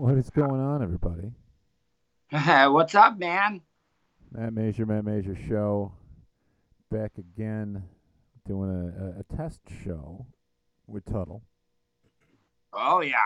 What is going on, everybody? What's up, man? Matt Masur, Matt Masur Show. Back again, doing a, a, a test show with Tuttle. Oh yeah.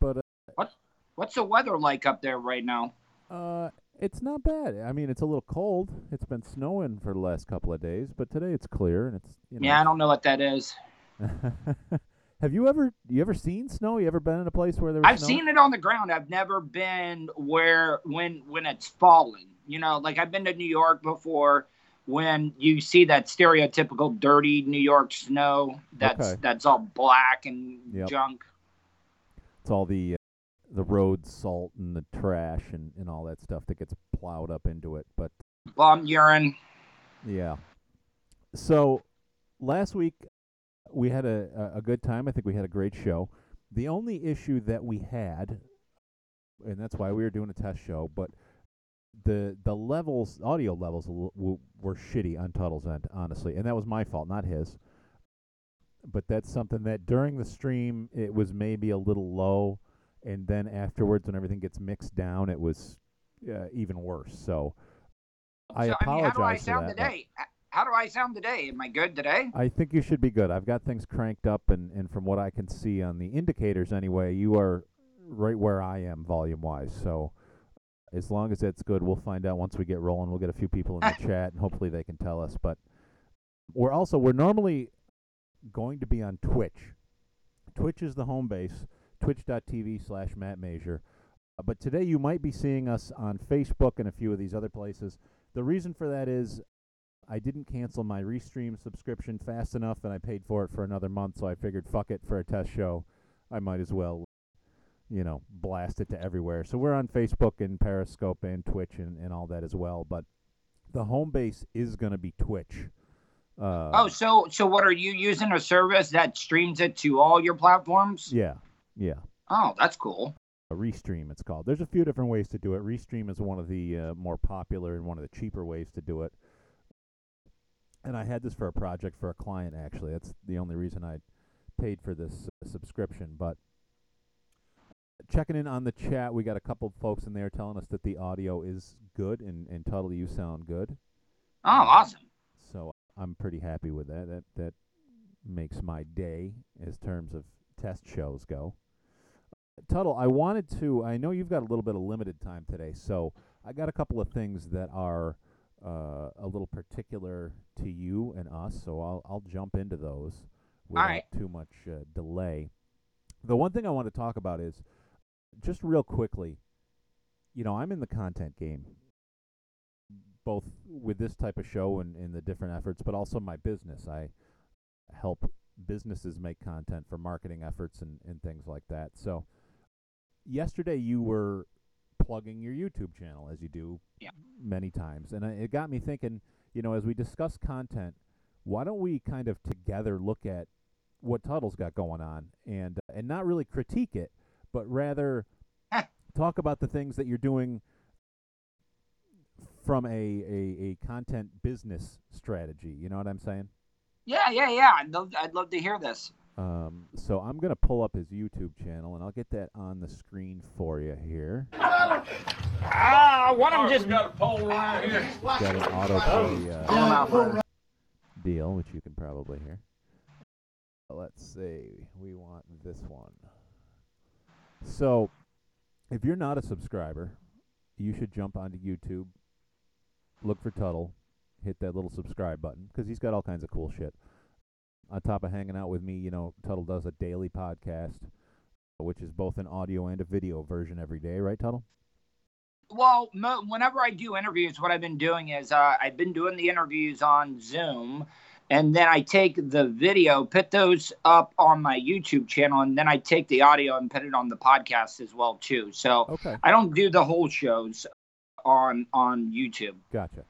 But uh, what what's the weather like up there right now? Uh, it's not bad. I mean, it's a little cold. It's been snowing for the last couple of days, but today it's clear and it's you know. Yeah, I don't know what that is. Have you ever you ever seen snow? You ever been in a place where there was I've snow? seen it on the ground. I've never been where when when it's falling. You know, like I've been to New York before when you see that stereotypical dirty New York snow that's Okay. that's all black and Yep. junk. It's all the uh, the road salt and the trash and, and all that stuff that gets plowed up into it. But Bum urine. yeah. So last week we had a, a good time. I think we had a great show. The only issue that we had, and that's why we were doing a test show, but the the levels, audio levels, w- w- were shitty on Tuttle's end, honestly, and that was my fault, not his. But that's something that during the stream it was maybe a little low, and then afterwards when everything gets mixed down, it was uh, even worse. So I so, apologize I mean, how do I sound that. today? How do I sound today? Am I good today? I think you should be good. I've got things cranked up, and, and from what I can see on the indicators anyway, you are right where I am volume wise. So as long as that's good, we'll find out once we get rolling. We'll get a few people in the chat, and hopefully they can tell us. But we're also we're normally going to be on Twitch. Twitch is the home base. Twitch.tv slash Matt Masur. Uh, but today you might be seeing us on Facebook and a few of these other places. The reason for that is I didn't cancel my Restream subscription fast enough, and I paid for it for another month. So I figured, fuck it, for a test show, I might as well, you know, blast it to everywhere. So we're on Facebook and Periscope and Twitch and, and all that as well. But the home base is going to be Twitch. Uh, oh, so so what are you using a service that streams it to all your platforms? yeah, yeah. Oh, that's cool. A Restream, it's called. There's a few different ways to do it. Restream is one of the uh, more popular and one of the cheaper ways to do it. And I had this for a project for a client, actually. That's the only reason I paid for this uh, subscription. But checking in on the chat, we got a couple of folks in there telling us that the audio is good and, and totally you sound good. Oh, awesome. So I'm pretty happy with that. That that makes my day as terms of test shows go. Tuttle, I wanted to. I know you've got a little bit of limited time today, so I got a couple of things that are uh, a little particular to you and us. So I'll I'll jump into those without right. too much uh, delay. The one thing I want to talk about is just real quickly. You know, I'm in the content game both with this type of show and, in the different efforts, but also my business. I help businesses make content for marketing efforts and, and things like that. So, yesterday you were plugging your YouTube channel as you do Yeah. many times, and I, it got me thinking. You know, as we discuss content, why don't we kind of together look at what Tuttle's got going on and uh, and not really critique it, but rather talk about the things that you're doing from a, a, a content business strategy. You know what I'm saying? Yeah, yeah, yeah. I'd love, I'd love to hear this. Um, so I'm gonna pull up his YouTube channel and I'll get that on the screen for you here. Ah, one of them just got a pole around here. Got an autoplay Pull 'em out uh, deal, which you can probably hear. Let's see. We want this one. So, if you're not a subscriber, you should jump onto YouTube, look for Tuttle, hit that little subscribe button because he's got all kinds of cool shit. On top of hanging out with me, you know, Tuttle does a daily podcast, which is both an audio and a video version every day, right, Tuttle? Well, mo- whenever I do interviews, what I've been doing is uh, I've been doing the interviews on Zoom, and then I take the video, put those up on my YouTube channel, and then I take the audio and put it on the podcast as well too. So Okay. I don't do the whole shows on on YouTube. Gotcha.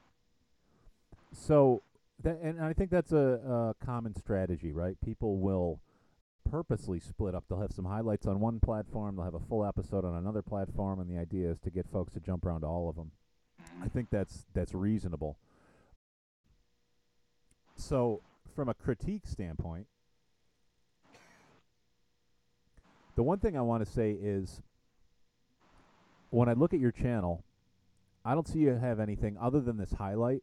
So, that, and I think that's a, a common strategy, right? People will purposely split up. They'll have some highlights on one platform, they'll have a full episode on another platform, and the idea is to get folks to jump around to all of them. I think that's that's reasonable. So, from a critique standpoint, the one thing I want to say is when I look at your channel, I don't see you have anything other than this highlight.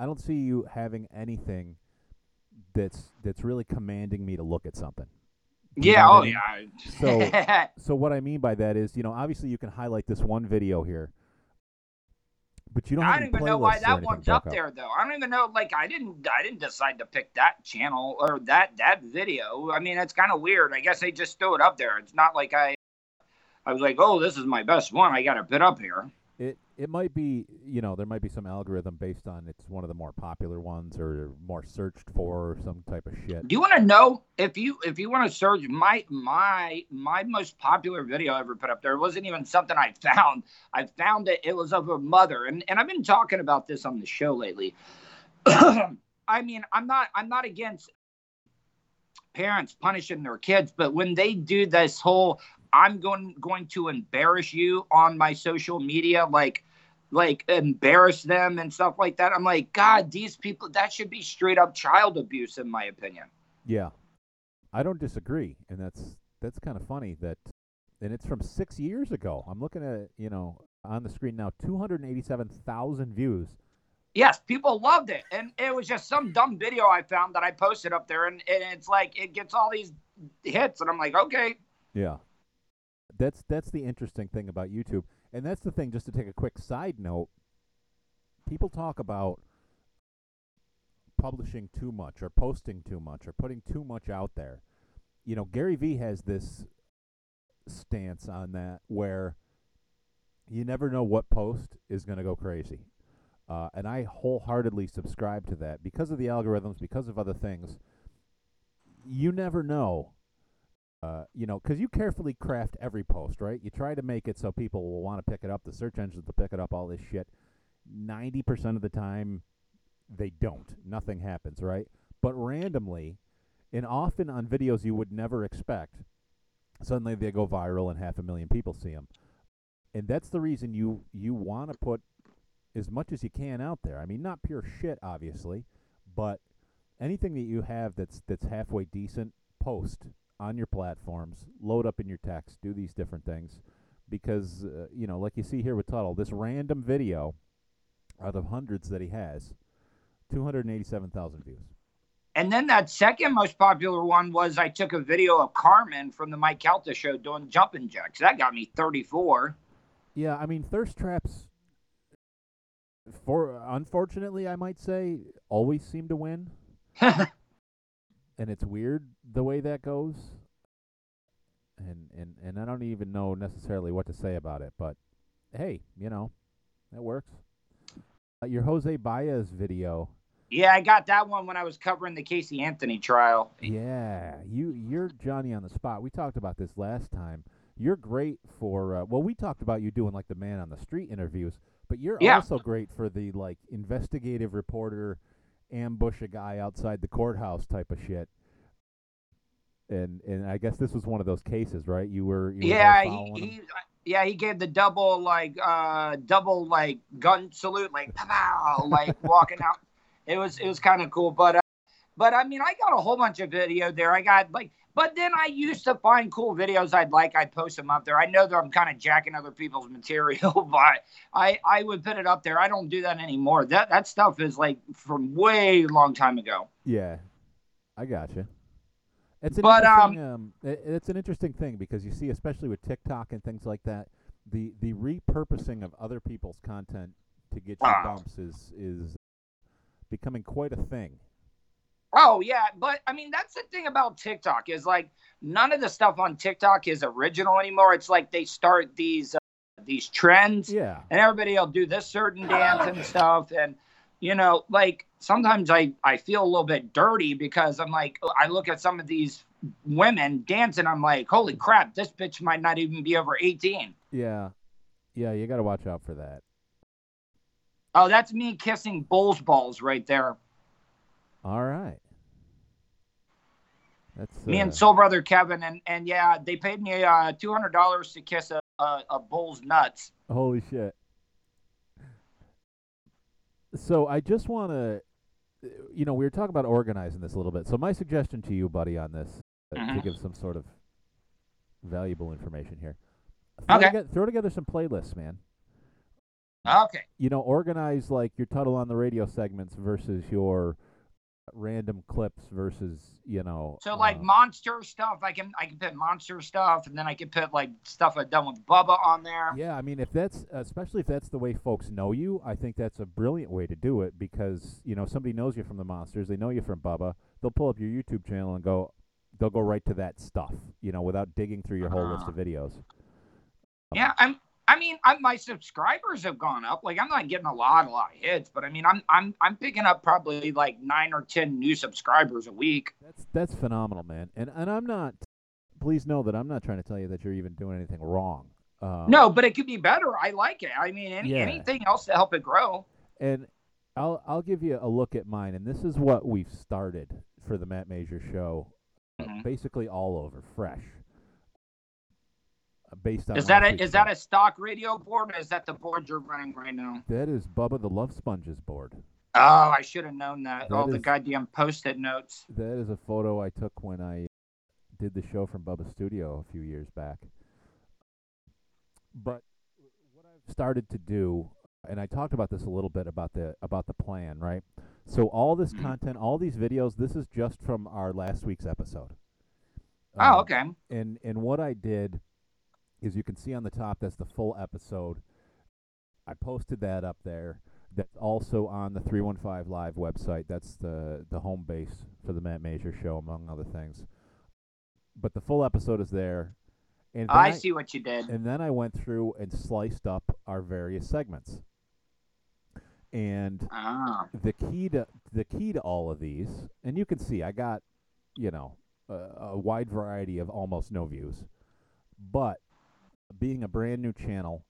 I don't see you having anything that's that's really commanding me to look at something. You Yeah. Oh I mean? yeah. So so what I mean by that is, you know, obviously you can highlight this one video here, but you don't I don't even know why that one's broke up there though. I don't even know. Like I didn't. I didn't decide to pick that channel or that that video. I mean, it's kind of weird. I guess they just threw it up there. It's not like I. I was like, oh, this is my best one. I got to put up here. It it might be you know there might be some algorithm based on it's one of the more popular ones or more searched for or some type of shit. Do you want to know if you if you want to search my my my most popular video I ever put up there wasn't even something I found. I found it. It was of a mother, and and I've been talking about this on the show lately. I mean, I'm not I'm not against parents punishing their kids, but when they do this whole I'm going going to embarrass you on my social media, like like embarrass them and stuff like that. I'm like, God, these people that should be straight up child abuse, in my opinion. Yeah, I don't disagree, and that's that's kind of funny that, and it's from six years ago. I'm looking at you know on the screen now, 287,000 views. Yes, people loved it, and it was just some dumb video I found that I posted up there, and, and it's like it gets all these hits, and I'm like, okay, Yeah. That's that's the interesting thing about YouTube. And that's the thing just to take a quick side note. People talk about publishing too much or posting too much or putting too much out there. You know, Gary Vee has this stance on that where you never know what post is going to go crazy. Uh, and I wholeheartedly subscribe to that because of the algorithms, because of other things. You never know uh, you know, because you carefully craft every post, right? You try to make it so people will want to pick it up. The search engines will pick it up. All this shit. Ninety percent of the time, they don't. Nothing happens, right? But randomly, and often on videos you would never expect, suddenly they go viral and half a million people see them. And that's the reason you you want to put as much as you can out there. I mean, not pure shit, obviously, but anything that you have that's that's halfway decent, post on your platforms, load up in your text, do these different things, because uh, you know, like you see here with Tuttle, this random video out of hundreds that he has, two hundred eighty-seven thousand views. And then that second most popular one was I took a video of Carmen from the Mike Calta show doing jumping jacks. That got me 34. Yeah, I mean, thirst traps. For unfortunately, I might say, always seem to win. and it's weird the way that goes. And and and I don't even know necessarily what to say about it, but hey, you know, that works. Uh, your Jose Baez video, yeah, I got that one when I was covering the Casey Anthony trial. yeah, you you're Johnny on the spot. We talked about this last time. You're great for uh, well, we talked about you doing like the man on the street interviews, but you're Yeah. also great for the like investigative reporter, ambush a guy outside the courthouse type of shit. And and I guess this was one of those cases, right? You were you Yeah, he, he yeah he gave the double like uh double like gun salute like pow, pow, like walking out. It was it was kind of cool, but uh, but I mean I got a whole bunch of video there. I got like. But then I used to find cool videos I'd like. I'd post them up there. I know that I'm kind of jacking other people's material, but I I would put it up there. I don't do that anymore. That that stuff is like from way long time ago. Yeah, I gotcha. It's an But, interesting, um, i it's an interesting thing because you see, especially with TikTok and things like that, the the repurposing of other people's content to get you Ah. bumps is is becoming quite a thing. Oh yeah, but I mean that's the thing about TikTok is like none of the stuff on TikTok is original anymore. It's like they start these uh, these trends, Yeah, and everybody will do this certain dance and stuff, and you know, like sometimes I I feel a little bit dirty because I'm like I look at some of these women dancing, I'm like, holy crap, this bitch might not even be over 18. yeah, yeah. You got to watch out for that. Oh, that's me kissing bulls balls right there. All right. That's Me uh, and soul brother Kevin, and and yeah, they paid me uh two hundred dollars to kiss a, a a bull's nuts. Holy shit. So I just want to, you know, we were talking about organizing this a little bit. So my suggestion to you, buddy, on this, uh, to Mhm. give some sort of valuable information here, throw, Okay. together, throw together some playlists, man. Okay. You know, organize like your Tuttle on the Radio segments versus your random clips versus you know. So like uh, monster stuff, I can I can put monster stuff, and then I can put like stuff I've done with Bubba on there. Yeah, I mean, if that's especially if that's the way folks know you, I think that's a brilliant way to do it because you know somebody knows you from the monsters, they know you from Bubba. They'll pull up your YouTube channel and go, they'll go right to that stuff, you know, without digging through your whole list of videos. Yeah, I'm. I mean, i my subscribers have gone up. Like, I'm not getting a lot, a lot of hits, but I mean, I'm, I'm, I'm picking up probably like nine or ten new subscribers a week. That's that's phenomenal, man. And and I'm not. Please know that I'm not trying to tell you that you're even doing anything wrong. Um, No, but it could be better. I like it. I mean, any, Yeah. anything else to help it grow. And I'll I'll give you a look at mine, and this is what we've started for the Matt Masur show. Mhm. Basically, all over fresh. Uh, Based on Is that a is that a stock radio board? Or is that the board you're running right now? That is Bubba the Love Sponges board. Oh, I should have known that. That All the goddamn post-it notes. That is a photo I took when I did the show from Bubba's studio a few years back. But what I've started to do, and I talked about this a little bit about the about the plan, right? So all this Mhm. content, all these videos, this is just from our last week's episode. Oh, Um, okay. and and what I did is you can see on the top that's the full episode. I posted that up there. That's also on the 315 Live website. That's the the home base for the Matt Masur show, among other things. But the full episode is there. And then I see what you did. and then I went through and sliced up our various segments. And Ah, the key to the key to all of these, and you can see I got, you know, a, a wide variety of almost no views, but being a brand new channel,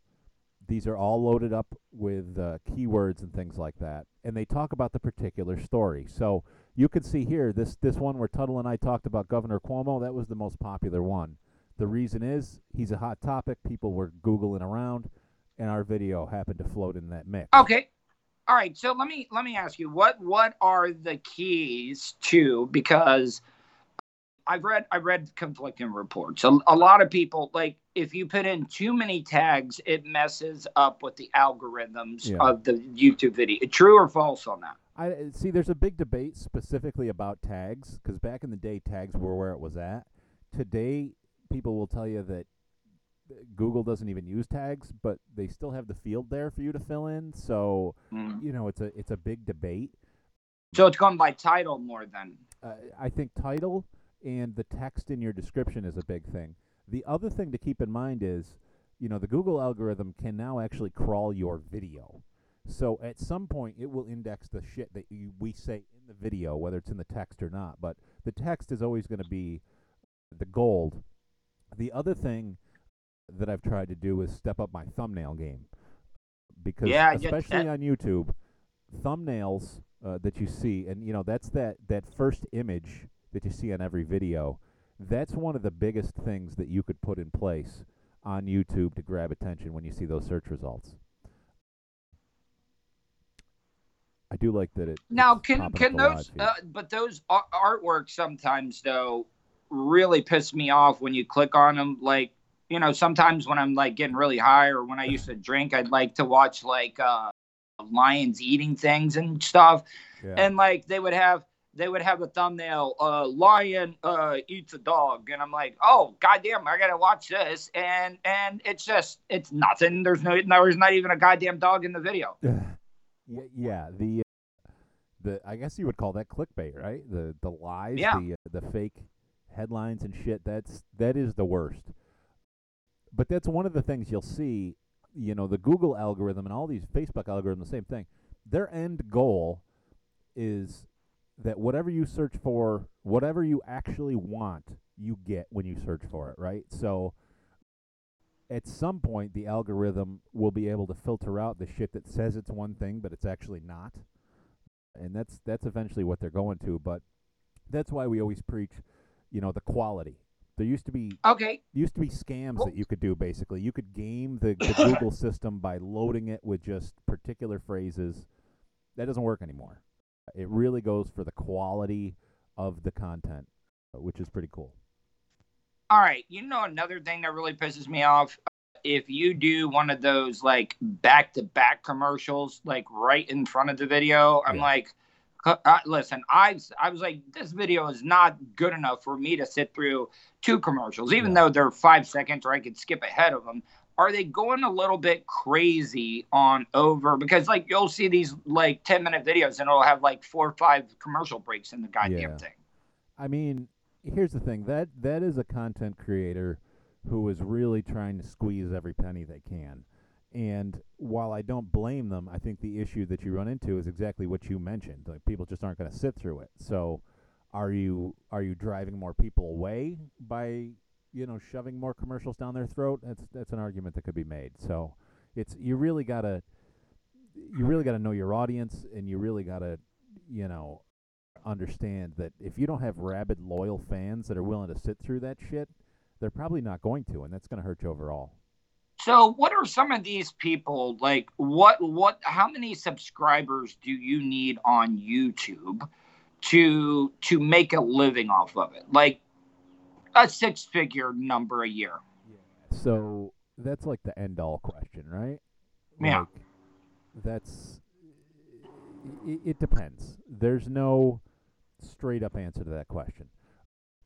these are all loaded up with uh, keywords and things like that, and they talk about the particular story. So you can see here this this one where Tuttle and I talked about Governor Cuomo. That was the most popular one. The reason is he's a hot topic. People were googling around, and our video happened to float in that mix. okay. All right. So let me let me ask you what what are the keys to because I've read I've read conflicting reports. A, a lot of people like if you put in too many tags, it messes up with the algorithms Yeah. of the YouTube video. True or false on that? I see. There's a big debate specifically about tags because back in the day, tags were where it was at. Today, people will tell you that uh, Google doesn't even use tags, but they still have the field there for you to fill in. So Mm. you know, it's a it's a big debate. So it's going by title more than Uh, I think title and the text in your description is a big thing. The other thing to keep in mind is, you know, the Google algorithm can now actually crawl your video. So at some point, it will index the shit that you, we say in the video, whether it's in the text or not. But the text is always going to be the gold. The other thing that I've tried to do is step up my thumbnail game. Because Yeah, especially on YouTube, thumbnails uh, that you see, and you know that's that that first image that you see on every video. That's one of the biggest things that you could put in place on YouTube to grab attention when you see those search results. I do like that it. Now, can can those? Uh, but those ar- artworks sometimes though really piss me off when you click on them. Like you know, sometimes when I'm like getting really high or when I used to drink, I'd like to watch like uh, lions eating things and stuff, yeah. and like they would have they would have a thumbnail, uh, lion uh, eats a dog, and I'm like, oh goddamn, I gotta watch this, and and it's just it's nothing. There's no there's not even a goddamn dog in the video. yeah, yeah. The the I guess you would call that clickbait, right? The the lies, Yeah. the uh, the fake headlines and shit. That's that is the worst. But that's one of the things you'll see. You know, the Google algorithm and all these Facebook algorithms, the same thing. Their end goal is that whatever you search for, whatever you actually want, you get when you search for it, right? So at some point the algorithm will be able to filter out the shit that says it's one thing but it's actually not. And that's that's eventually what they're going to, but that's why we always preach, you know, the quality. There used to be Okay, used to be scams Well- that you could do basically. You could game the, the Google system by loading it with just particular phrases. That doesn't work anymore. It really goes for the quality of the content, uh, which is pretty cool. All right. You know another thing that really pisses me off if you do one of those like back to back commercials, like right in front of the video, I'm Yeah. like, uh, listen, I I was like, this video is not good enough for me to sit through two commercials, even Yeah. though they're five seconds or I could skip ahead of them. Are they going a little bit crazy on over? Because like you'll see these like 10 minute videos and it'll have like four or five commercial breaks in the goddamn Yeah. thing. I mean, here's the thing that that is a content creator who is really trying to squeeze every penny they can. And while I don't blame them, I think the issue that you run into is exactly what you mentioned. Like people just aren't going to sit through it. So, are you are you driving more people away by you know shoving more commercials down their throat? That's that's an argument that could be made. So, it's you really gotta you really gotta know your audience, and you really gotta you know understand that if you don't have rabid loyal fans that are willing to sit through that shit, they're probably not going to, and that's going to hurt you overall. So, what are some of these people like? What what? How many subscribers do you need on YouTube to to make a living off of it? Like a six figure number a year. So that's like the end all question, right? Yeah. Like, that's it, it depends. There's no straight up answer to that question.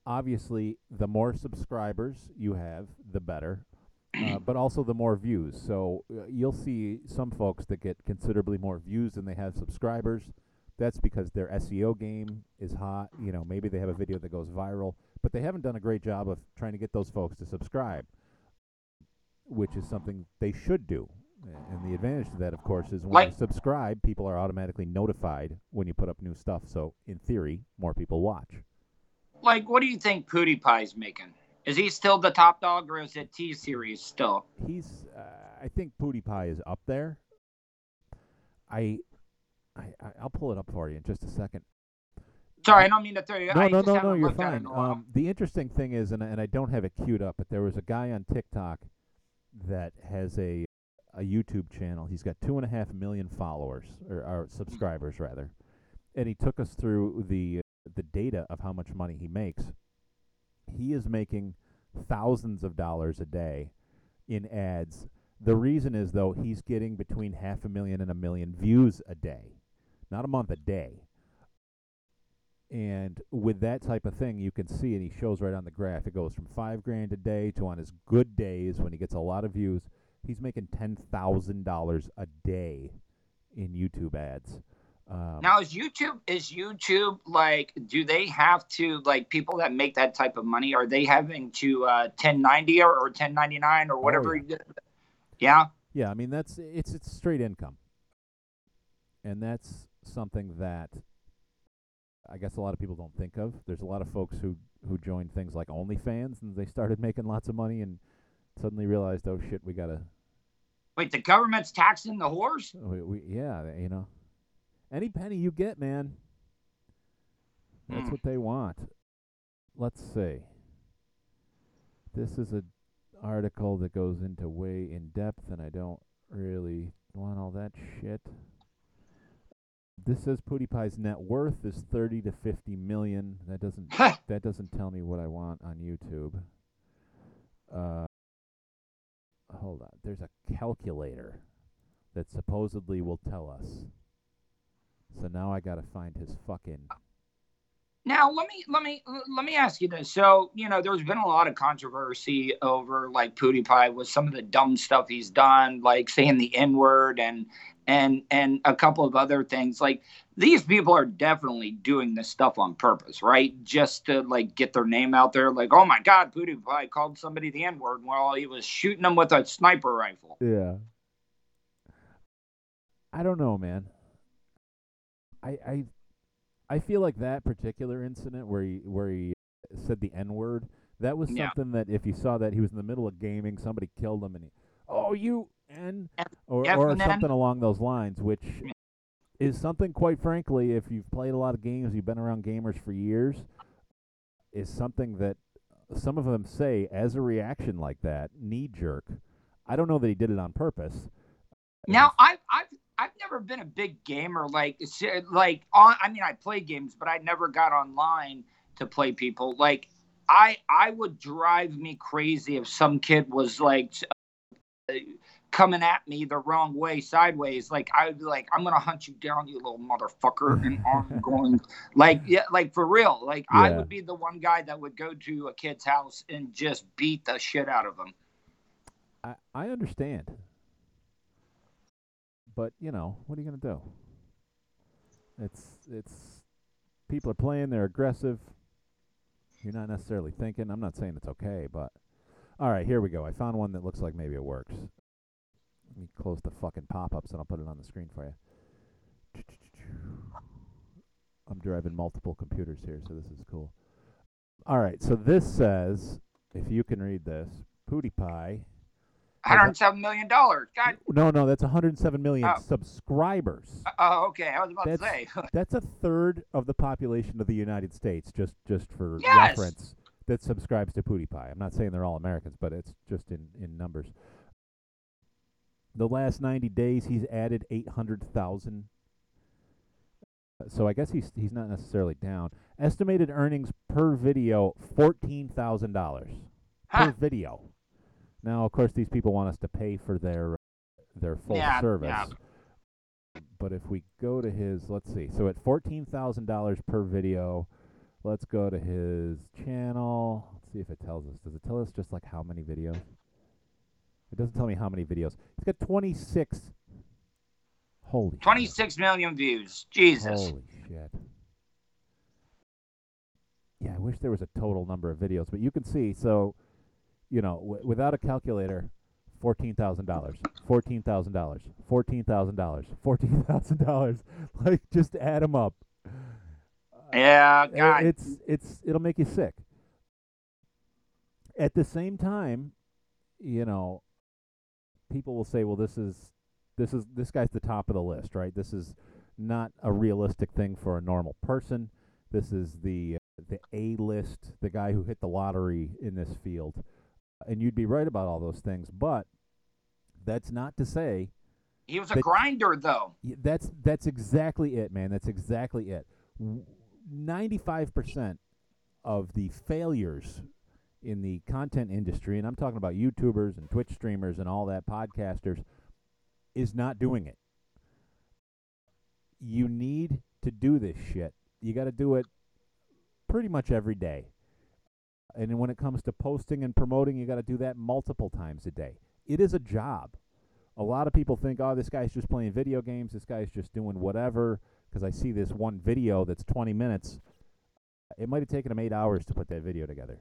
Obviously, the more subscribers you have, the better. Uh, but also the more views. So uh, you'll see some folks that get considerably more views than they have subscribers. That's because their SEO game is hot. You know, maybe they have a video that goes viral, but they haven't done a great job of trying to get those folks to subscribe, which is something they should do. And the advantage to that, of course, is when you subscribe, people are automatically notified when you put up new stuff. So in theory, more people watch. Like, what do you think PewDiePie's making? Is he still the top dog, or is it T Series still? he's uh, I think PewDiePie is up there. I, I I- I'll pull it up for you in just a second. Sorry, I don't mean to throw you. No, I no, no, no, you're looked at it fine. in a while. Um, the interesting thing is, and and I don't have it queued up, but there was a guy on TikTok that has a a YouTube channel. He's got two and a half million followers or, or subscribers rather, and he took us through the the data of how much money he makes. He is making thousands of dollars a day in ads. The reason is though he's getting between half a million and a million views a day, not a month, a day. And with that type of thing, you can see, and he shows right on the graph, it goes from five grand a day to on his good days when he gets a lot of views, he's making ten thousand dollars a day in YouTube ads. Um, Now is YouTube is YouTube like do they have to like people that make that type of money are they having to uh 1090 or, or 1099 or whatever? yeah. yeah. Yeah, I mean that's it's it's straight income, and that's something that I guess a lot of people don't think of. There's a lot of folks who who joined things like OnlyFans and they started making lots of money and suddenly realized, oh shit, we gotta, Wait, the government's taxing the whores? we, we yeah, you know, any penny you get, man, that's Hmm. what they want. Let's see. This is a article that goes into way in depth, and I don't really want all that shit. This says PewDiePie's net worth is thirty to fifty million. That doesn't that doesn't tell me what I want on YouTube. Uh, hold on. There's a calculator that supposedly will tell us. So now I gotta find his fucking. Now let me let me let me ask you this. So you know, there's been a lot of controversy over like PewDiePie with some of the dumb stuff he's done, like saying the N word and and and a couple of other things. Like these people are definitely doing this stuff on purpose, right? Just to like get their name out there. Like, oh my God, PewDiePie called somebody the N word while he was shooting them with a sniper rifle. Yeah. I don't know, man. I I I feel like that particular incident where he where he said the N word, that was Yeah. something that if you saw that he was in the middle of gaming, somebody killed him and he oh you N or F or something along those lines, which is something quite frankly, if you've played a lot of games, you've been around gamers for years, is something that some of them say as a reaction like that, knee jerk. I don't know that he did it on purpose. Now, I've I've I've never been a big gamer. Like like on. I mean, I play games, but I never got online to play people. Like I I would drive me crazy if some kid was like uh, coming at me the wrong way sideways like i would be like i'm gonna hunt you down you little motherfucker and i'm going like yeah like for real like i would be the one guy that would go to a kid's house and just beat the shit out of them I, I understand. But, you know, what are you to do? It's it's people are playing, they're aggressive. You're not necessarily thinking. I'm not saying it's okay, but all right, here we go. I found one that looks like maybe it works. Let me close the fucking pop-ups and I'll put it on the screen for you. I'm driving multiple computers here, so this is cool. All right, so this says, if you can read this, PewDiePie 107 million dollars god no, no, that's 107 million Oh. subscribers. Uh, oh okay i was about to That's- say That's a third of the population of the United States, just just for Yes. reference, that subscribes to PewDiePie. I'm not saying they're all Americans, but it's just in in numbers. The last 90 days, he's added 800,000. Uh, so I guess he's he's not necessarily down. Estimated earnings per video fourteen thousand dollars per video. Now, of course, these people want us to pay for their their full Yeah, service. yeah. But if we go to his, let's see. So at fourteen thousand dollars per video, let's go to his channel. Let's see if it tells us. Does it tell us just like how many videos? It doesn't tell me how many videos. He's got twenty six. Holy. shit. 26 million views jesus Holy shit. Yeah, I wish there was a total number of videos, but you can see. So, you know, w- without a calculator, fourteen thousand dollars, fourteen thousand dollars, fourteen thousand dollars, fourteen thousand dollars. Like, just add them up. yeah Uh, god It's it's it'll make you sick. At the same time, you know, people will say, "Well, this is this is this guy's the top of the list, right? This is not a realistic thing for a normal person. This is the uh, the A list, the guy who hit the lottery in this field." And you'd be right about all those things, but that's not to say he was a grinder though That's that's exactly it, man. That's exactly it. Ninety-five percent of the failures in the content industry, and I'm talking about YouTubers and Twitch streamers and all that, podcasters, is not doing it. You need to do this shit. You got to do it pretty much every day. And when it comes to posting and promoting, you got to do that multiple times a day. It is a job a lot of people think, oh, this guy's just playing video games. This guy's just doing whatever. Because I see this one video that's 20 minutes. It might have taken him eight hours to put that video together.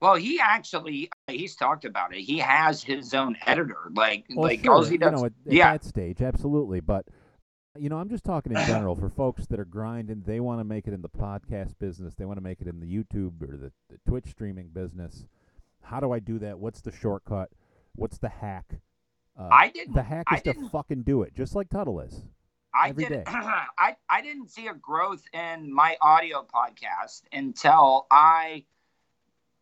Well, he actually he's talked about it. He has his own editor. Like Well, like sure, he you does. know, at, at yeah. that stage, absolutely. But you know, I'm just talking in general for folks that are grinding. They want to make it in the podcast business. They want to make it in the YouTube or the, the Twitch streaming business. How do I do that? What's the shortcut? What's the hack? Uh, I didn't. the hack is to fucking do it, just like Tuttle is. I every didn't. I I didn't see a growth in my audio podcast until I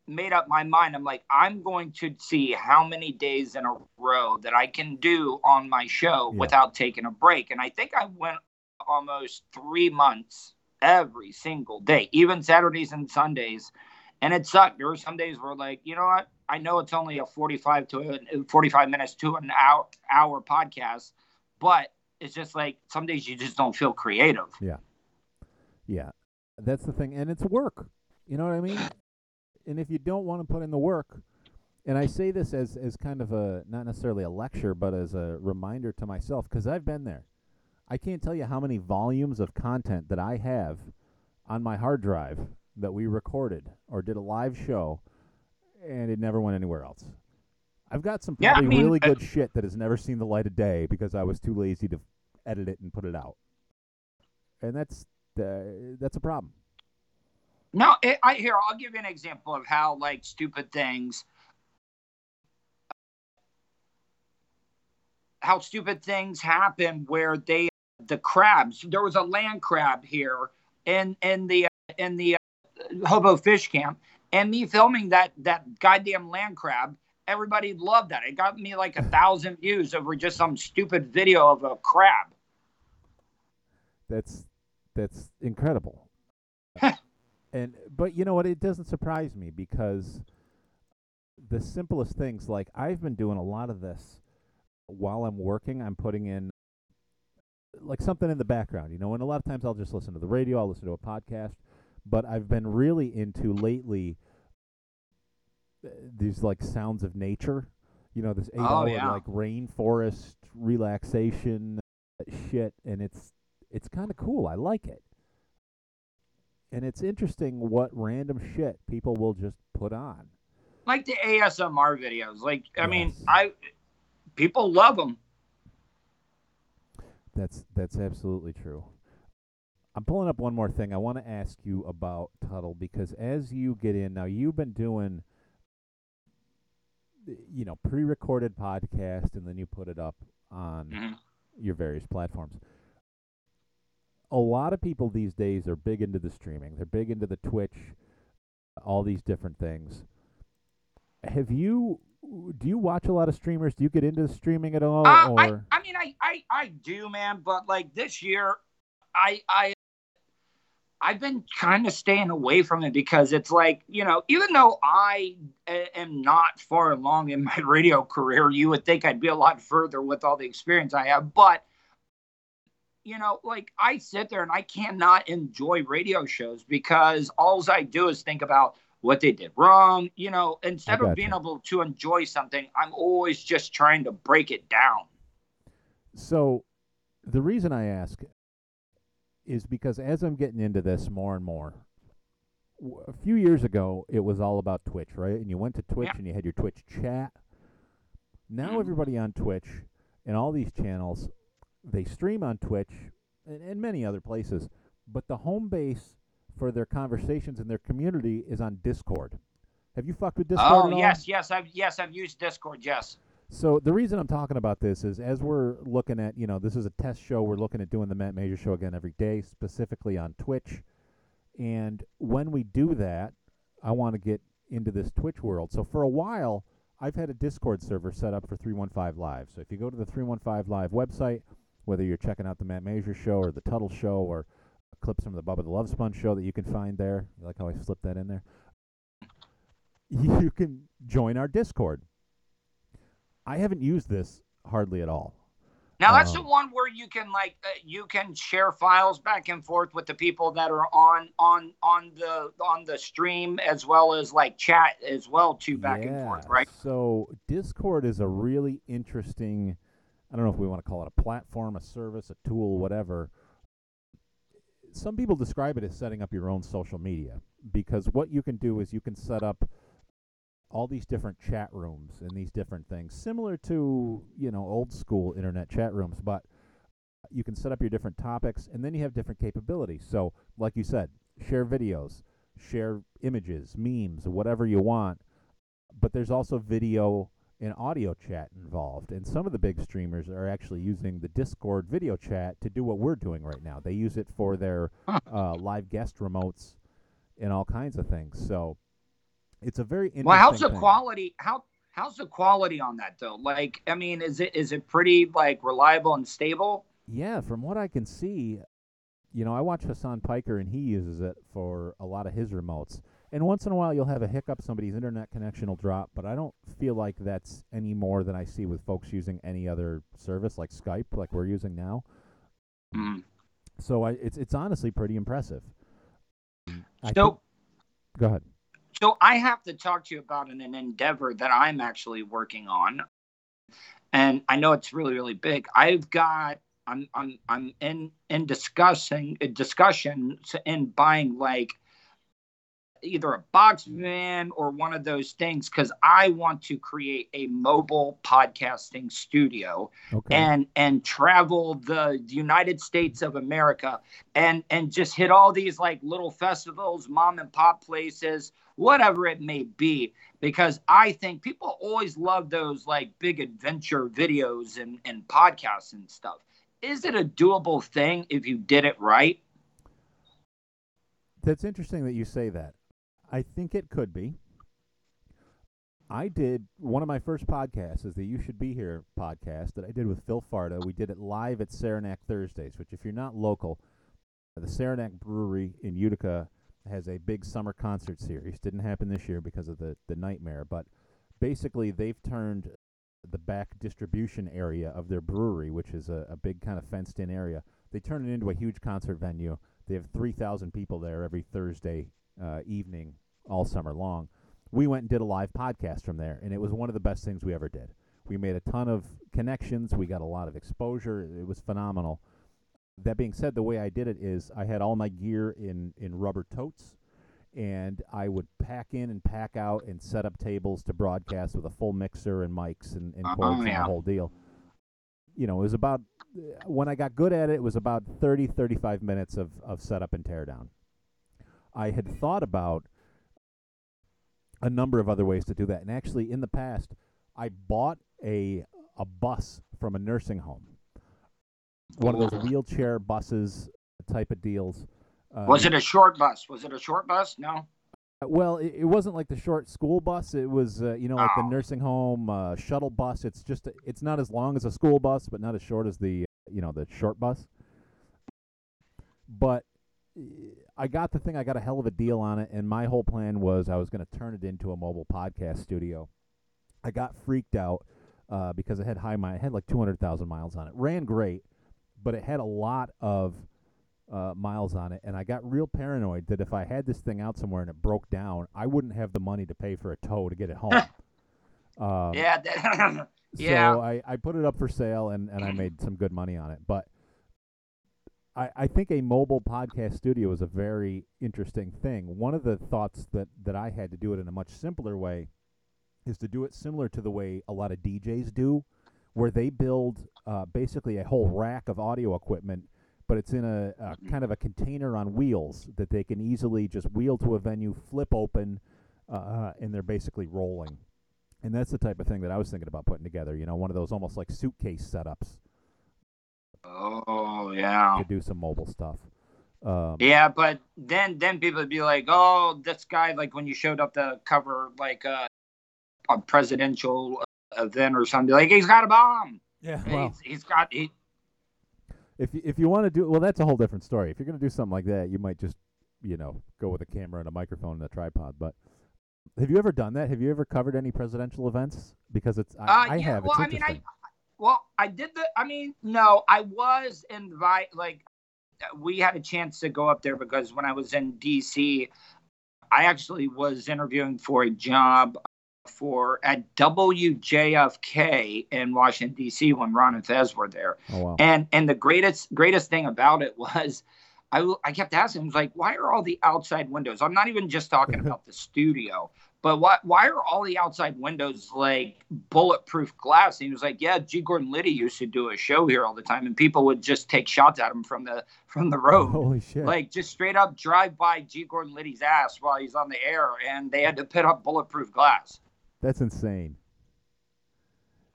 made up my mind. I'm like, I'm going to see how many days in a row that I can do on my show Yeah. without taking a break. And I think I went almost three months every single day, even Saturdays and Sundays. And it sucked. There were some days where, like, you know what? I know it's only a 45 to a, 45 minutes to an hour hour podcast, but it's just like some days you just don't feel creative. Yeah, Yeah. that's the thing, and it's work. You know what I mean? And if you don't want to put in the work, and I say this as as kind of a not necessarily a lecture, but as a reminder to myself because I've been there. I can't tell you how many volumes of content that I have on my hard drive that we recorded or did a live show, and it never went anywhere else. I've got some Yeah, I probably mean, really good shit that has never seen the light of day because I was too lazy to edit it and put it out, and that's uh, that's a problem. No, it, I here I'll give you an example of how like stupid things how stupid things happen where they the crabs there was a land crab here in in the in the uh, hobo fish camp and me filming that that goddamn land crab everybody loved that it got me like a thousand views over just some stupid video of a crab That's that's incredible. and but you know what? It doesn't surprise me because the simplest things like I've been doing a lot of this while I'm working, I'm putting in like something in the background, you know. And a lot of times I'll just listen to the radio, I'll listen to a podcast. But I've been really into lately uh, these like sounds of nature, you know, this eight Oh, hour yeah. like rainforest relaxation shit, and it's it's kind of cool. I like it. And it's interesting what random shit people will just put on. Like the ASMR videos. Like I mean, I people love them. That's that's absolutely true. I'm pulling up one more thing. I want to ask you about Tuttle because as you get in now, you've been doing, uh, you know, pre-recorded podcast, and then you put it up on Mhm. your various platforms. A lot of people these days are big into the streaming. They're big into the Twitch, all these different things. Have you? Do you watch a lot of streamers? Do you get into streaming at all? Uh, I, I mean, I, I, I do, man. But like this year, I, I, I've been kind of staying away from it because it's like you know, even though I am not far along in my radio career, you would think I'd be a lot further with all the experience I have. But you know, like I sit there and I cannot enjoy radio shows because all I do is think about what they did wrong. You know, instead of being able to enjoy something, I'm always just trying to break it down. So, the reason I ask is because as I'm getting into this more and more, w- a few years ago it was all about Twitch, right? And you went to Twitch Yeah. and you had your Twitch chat. Now Mhm. everybody on Twitch and all these channels, they stream on Twitch and, and many other places, but the home base for their conversations and their community is on Discord. Have you fucked with Discord? Oh yes, yes, I've yes I've used Discord. Yes. So the reason I'm talking about this is as we're looking at, you know, this is a test show. We're looking at doing the Matt Masur show again every day, specifically on Twitch. And when we do that, I want to get into this Twitch world. So for a while, I've had a Discord server set up for 315 Live. So if you go to the 315 Live website, whether you're checking out the Matt Masur show or the Tuttle show or clips from the Bubba the Love Sponge show that you can find there, you like how I slipped that in there? You can join our Discord. I haven't used this hardly at all. Now that's the Um, one where you can like uh, you can share files back and forth with the people that are on on on the on the stream as well as like chat as well too back and forth, right? So Discord is a really interesting. I don't know if we want to call it a platform, a service, a tool, whatever. Some people describe it as setting up your own social media because what you can do is you can set up all these different chat rooms and these different things, similar to you know old school internet chat rooms, but you can set up your different topics and then you have different capabilities. So, like you said, share videos, share images, memes, whatever you want. But there's also video and audio chat involved. And some of the big streamers are actually using the Discord video chat to do what we're doing right now. They use it for their uh, live guest remotes and all kinds of things. So it's a very interesting Well, how's the thing. quality? How how's the quality on that though? Like, I mean, is it is it pretty like reliable and stable? Yeah, from what I can see, you know, I watch Hassan Piker and he uses it for a lot of his remotes. And once in a while you'll have a hiccup, somebody's internet connection will drop, but I don't feel like that's any more than I see with folks using any other service like Skype, like we're using now. Mm. So I, it's it's honestly pretty impressive. I So think- go ahead. So I have to talk to you about an, an endeavor that I'm actually working on, and I know it's really really big. I've got I'm I'm I'm in in discussing discussions in buying like either a box van or one of those things because I want to create a mobile podcasting studio Okay. and and travel the United States of America and and just hit all these like little festivals, mom and pop places, whatever it may be because I think people always love those like big adventure videos and and podcasts and stuff. Is it a doable thing if you did it right? That's interesting that you say that. I think it could be. I did one of my first podcasts is the You Should Be Here podcast that I did with Phil Farda. We did it live at Saranac Thursdays, which if you're not local, the Saranac Brewery in Utica has a big summer concert series. Didn't happen this year because of the, the nightmare, but basically they've turned the back distribution area of their brewery, which is a, a big kind of fenced in area. They turn it into a huge concert venue. They have 3,000 people there every Thursday uh, evening all summer long. We went and did a live podcast from there, and it was one of the best things we ever did. We made a ton of connections. We got a lot of exposure. It was phenomenal. That being said, the way I did it is I had all my gear in, in rubber totes, and I would pack in and pack out and set up tables to broadcast with a full mixer and mics and, and Oh, cords and the whole deal. You know, it was about, when I got good at it, it was about 30, 35 minutes of, of setup and teardown. I had thought about a number of other ways to do that. And actually, in the past, I bought a a bus from a nursing home, one of those wheelchair buses type of deals. Uh, Was it a short bus? Was it a short bus? No. Well, it, it wasn't like the short school bus. It was, uh, you know, like the Oh. nursing home uh, shuttle bus. It's just, it's not as long as a school bus, but not as short as the, you know, the short bus. But I got the thing. I got a hell of a deal on it, and my whole plan was I was going to turn it into a mobile podcast studio. I got freaked out uh, because it had high it had like two hundred thousand miles on it. Ran great, but it had a lot of uh, miles on it, and I got real paranoid that if I had this thing out somewhere and it broke down, I wouldn't have the money to pay for a tow to get it home. um, Yeah. that- Yeah. So I, I put it up for sale and, and I made some good money on it. But I, I think a mobile podcast studio is a very interesting thing. One of the thoughts that, that I had to do it in a much simpler way is to do it similar to the way a lot of DJs do, where they build uh, basically a whole rack of audio equipment, but it's in a, a kind of a container on wheels that they can easily just wheel to a venue, flip open, uh, and they're basically rolling. And that's the type of thing that I was thinking about putting together. You know, one of those almost like suitcase setups oh yeah. to do some mobile stuff. Um, Yeah, but then then people would be like, "Oh, this guy!" Like when you showed up to cover like a, a presidential event or something, like he's got a bomb. yeah. Well, he's, he's got he. if you, if you want to do well, that's a whole different story. If you're going to do something like that, you might just you know go with a camera and a microphone and a tripod. But have you ever done that? Have you ever covered any presidential events? Because it's I, Uh, I yeah, have. well, it's I mean, I. well, I did the. I mean, no, I was invited. like we had a chance to go up there because when I was in D.C., I actually was interviewing for a job for at WJFK in Washington D.C. when Ron and Fez were there. oh wow. And and the greatest greatest thing about it was I, I kept asking, I was like, why are all the outside windows? I'm not even just talking about the studio, but why why are all the outside windows like bulletproof glass? And he was like, yeah, G. Gordon Liddy used to do a show here all the time, and people would just take shots at him from the from the road. Holy shit! Like just straight up drive by G. Gordon Liddy's ass while he's on the air, and they had to put up bulletproof glass. that's insane.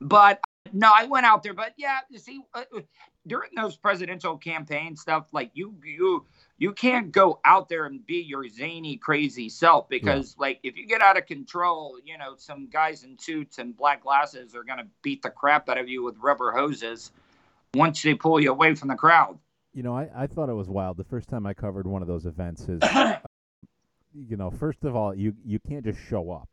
But no, I went out there. But yeah, you see, uh, during those presidential campaign stuff, like you, you, you can't go out there and be your zany, crazy self because, like, if you get out of control, you know, some guys in suits and black glasses are gonna beat the crap out of you with rubber hoses once they pull you away from the crowd. You know, I, I thought it was wild. The first time I covered one of those events is, you know, first of all, you you can't just show up.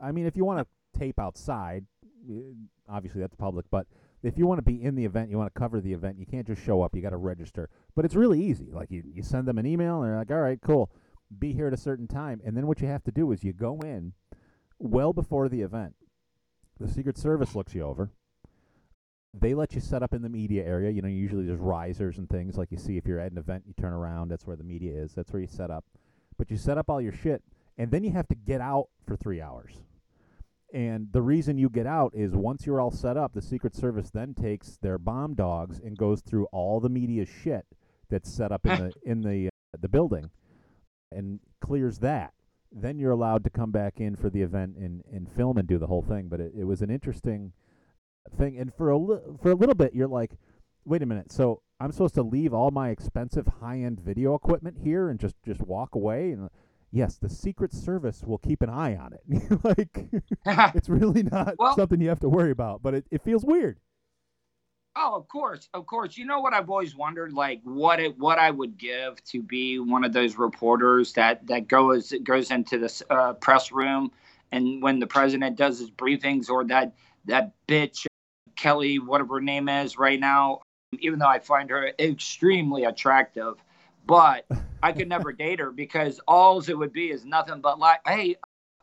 I mean, if you want to tape outside, eh, obviously that's public. But if you want to be in the event, you want to cover the event, you can't just show up. You got to register. But it's really easy. Like you, you send them an email, and they're like, "All right, cool, be here at a certain time." And then what you have to do is you go in well before the event. The Secret Service looks you over. They let you set up in the media area. You know, usually there's risers and things like you see if you're at an event, you turn around, that's where the media is. That's where you set up. But you set up all your shit, and then you have to get out for three hours. And the reason you get out is once you're all set up, the Secret Service then takes their bomb dogs and goes through all the media shit that's set up in the in the uh, the building, and clears that. Then you're allowed to come back in for the event and, and film and do the whole thing. But it, it was an interesting thing. And for a li- for a little bit, you're like, wait a minute. So I'm supposed to leave all my expensive high end video equipment here and just just walk away? And yes, the Secret Service will keep an eye on it. like it's really not Well- something you have to worry about, but it, it feels weird. Oh, of course, of course. You know what I've always wondered, like what it what I would give to be one of those reporters that that goes goes into this uh, press room and when the president does his briefings or that that bitch Kelly, whatever her name is right now, even though I find her extremely attractive, but I could never date her because all it would be is nothing but like, hey,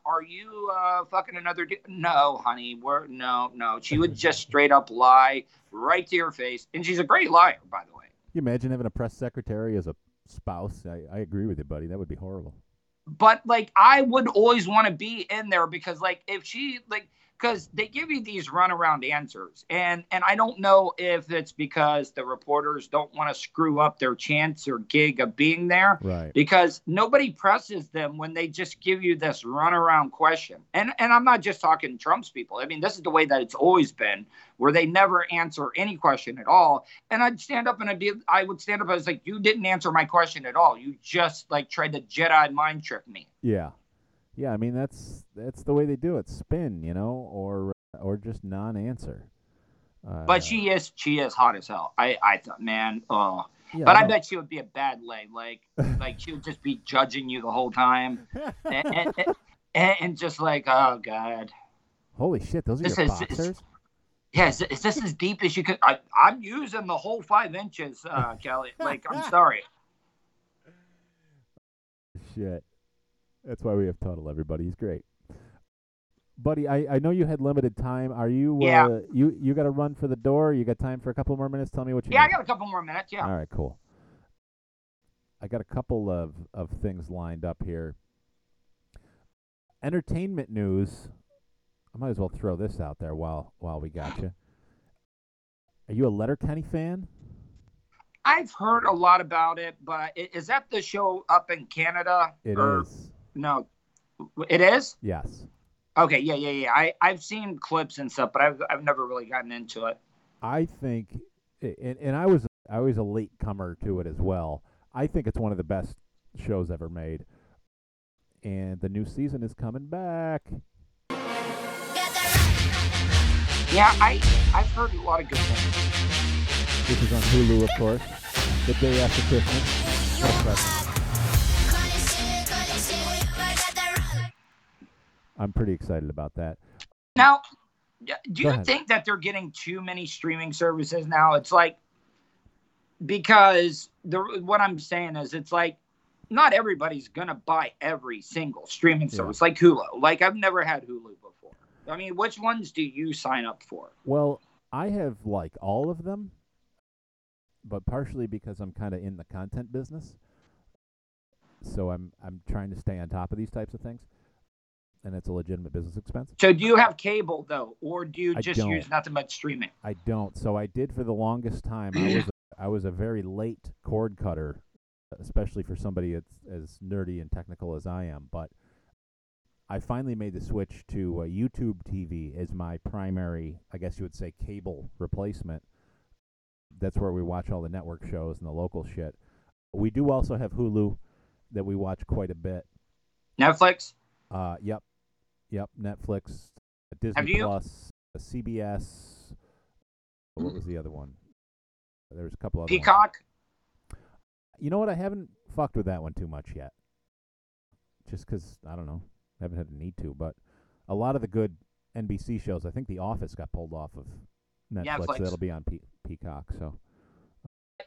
are you uh, fucking another? dude? No, honey, we're no, no. She would just straight up lie right to your face, and she's a great liar, by the way. You imagine having a press secretary as a spouse? I, I agree with you, buddy. That would be horrible. But like, I would always want to be in there because, like, if she like because they give you these runaround answers. And and i don't know if it's because the reporters don't want to screw up their chance or gig of being there. Right. because nobody presses them when they just give you this runaround question. And and i'm not just talking trump's people. I mean this is the way that it's always been where they never answer any question at all. And i'd stand up and i'd be i would stand up and i was like you didn't answer my question at all. You just like tried to jedi mind trick me. Yeah. Yeah, I mean that's that's the way they do it. Spin, you know, or or just non-answer. Uh, but she is she is hot as hell i i thought man oh yeah, But I no. bet she would be a bad leg. Like, like she would just be judging you the whole time, and, and, and, and just like, oh god, Holy shit, those are This your is- is- boxers? yeah, is, is this as deep as you could? I, I'm using the whole five inches, uh, Kelly. Like, I'm sorry. Shit. That's why we have Tuddle, everybody. He's great. Buddy, I, I know you had limited time. Are you Yeah. uh, you you got to run for the door? You got time for a couple more minutes? Tell me what you Yeah, I got a couple more minutes. Yeah. All right, cool. I got a couple of, of things lined up here. Entertainment news. I might as well throw this out there while while we got you. Are you a Letterkenny fan? I've heard a lot about it, but is that the show up in Canada? It is. No, it is. Yes. Okay, yeah, yeah, yeah. I I've seen clips and stuff, but I've I've never really gotten into it. I think, and, and I was I was a late comer to it as well. I think it's one of the best shows ever made, and the new season is coming back. Yeah, I I've heard a lot of good things. This is on Hulu, of course. The day after Christmas. I'm pretty excited about that. Now, do Go you ahead. think that they're getting too many streaming services now? It's like because the what I'm saying is it's like not everybody's gonna buy every single streaming Yeah. service like Hulu. Like I've never had Hulu before. I mean, which ones do you sign up for? Well, I have like all of them, but partially because I'm kind of in the content business. So I'm I'm trying to stay on top of these types of things, and it's a legitimate business expense. So do you have cable though, or do you just use nothing but streaming? I don't. So I did for the longest time. I was I was a very late cord cutter, especially for somebody as as nerdy and technical as I am. But I finally made the switch to uh, YouTube TV as my primary, I guess you would say, cable replacement. That's where we watch all the network shows and the local shit. We do also have Hulu that we watch quite a bit. Netflix? Uh, yep, yep. Netflix, Disney you- Plus, CBS. What was the other one? There was a couple other. ones. Peacock? You know what? I haven't fucked with that one too much yet. Just 'cause I don't know, haven't had a need to. But a lot of the good NBC shows, I think The Office got pulled off of Netflix. Netflix. So that'll be on Pe- Peacock. So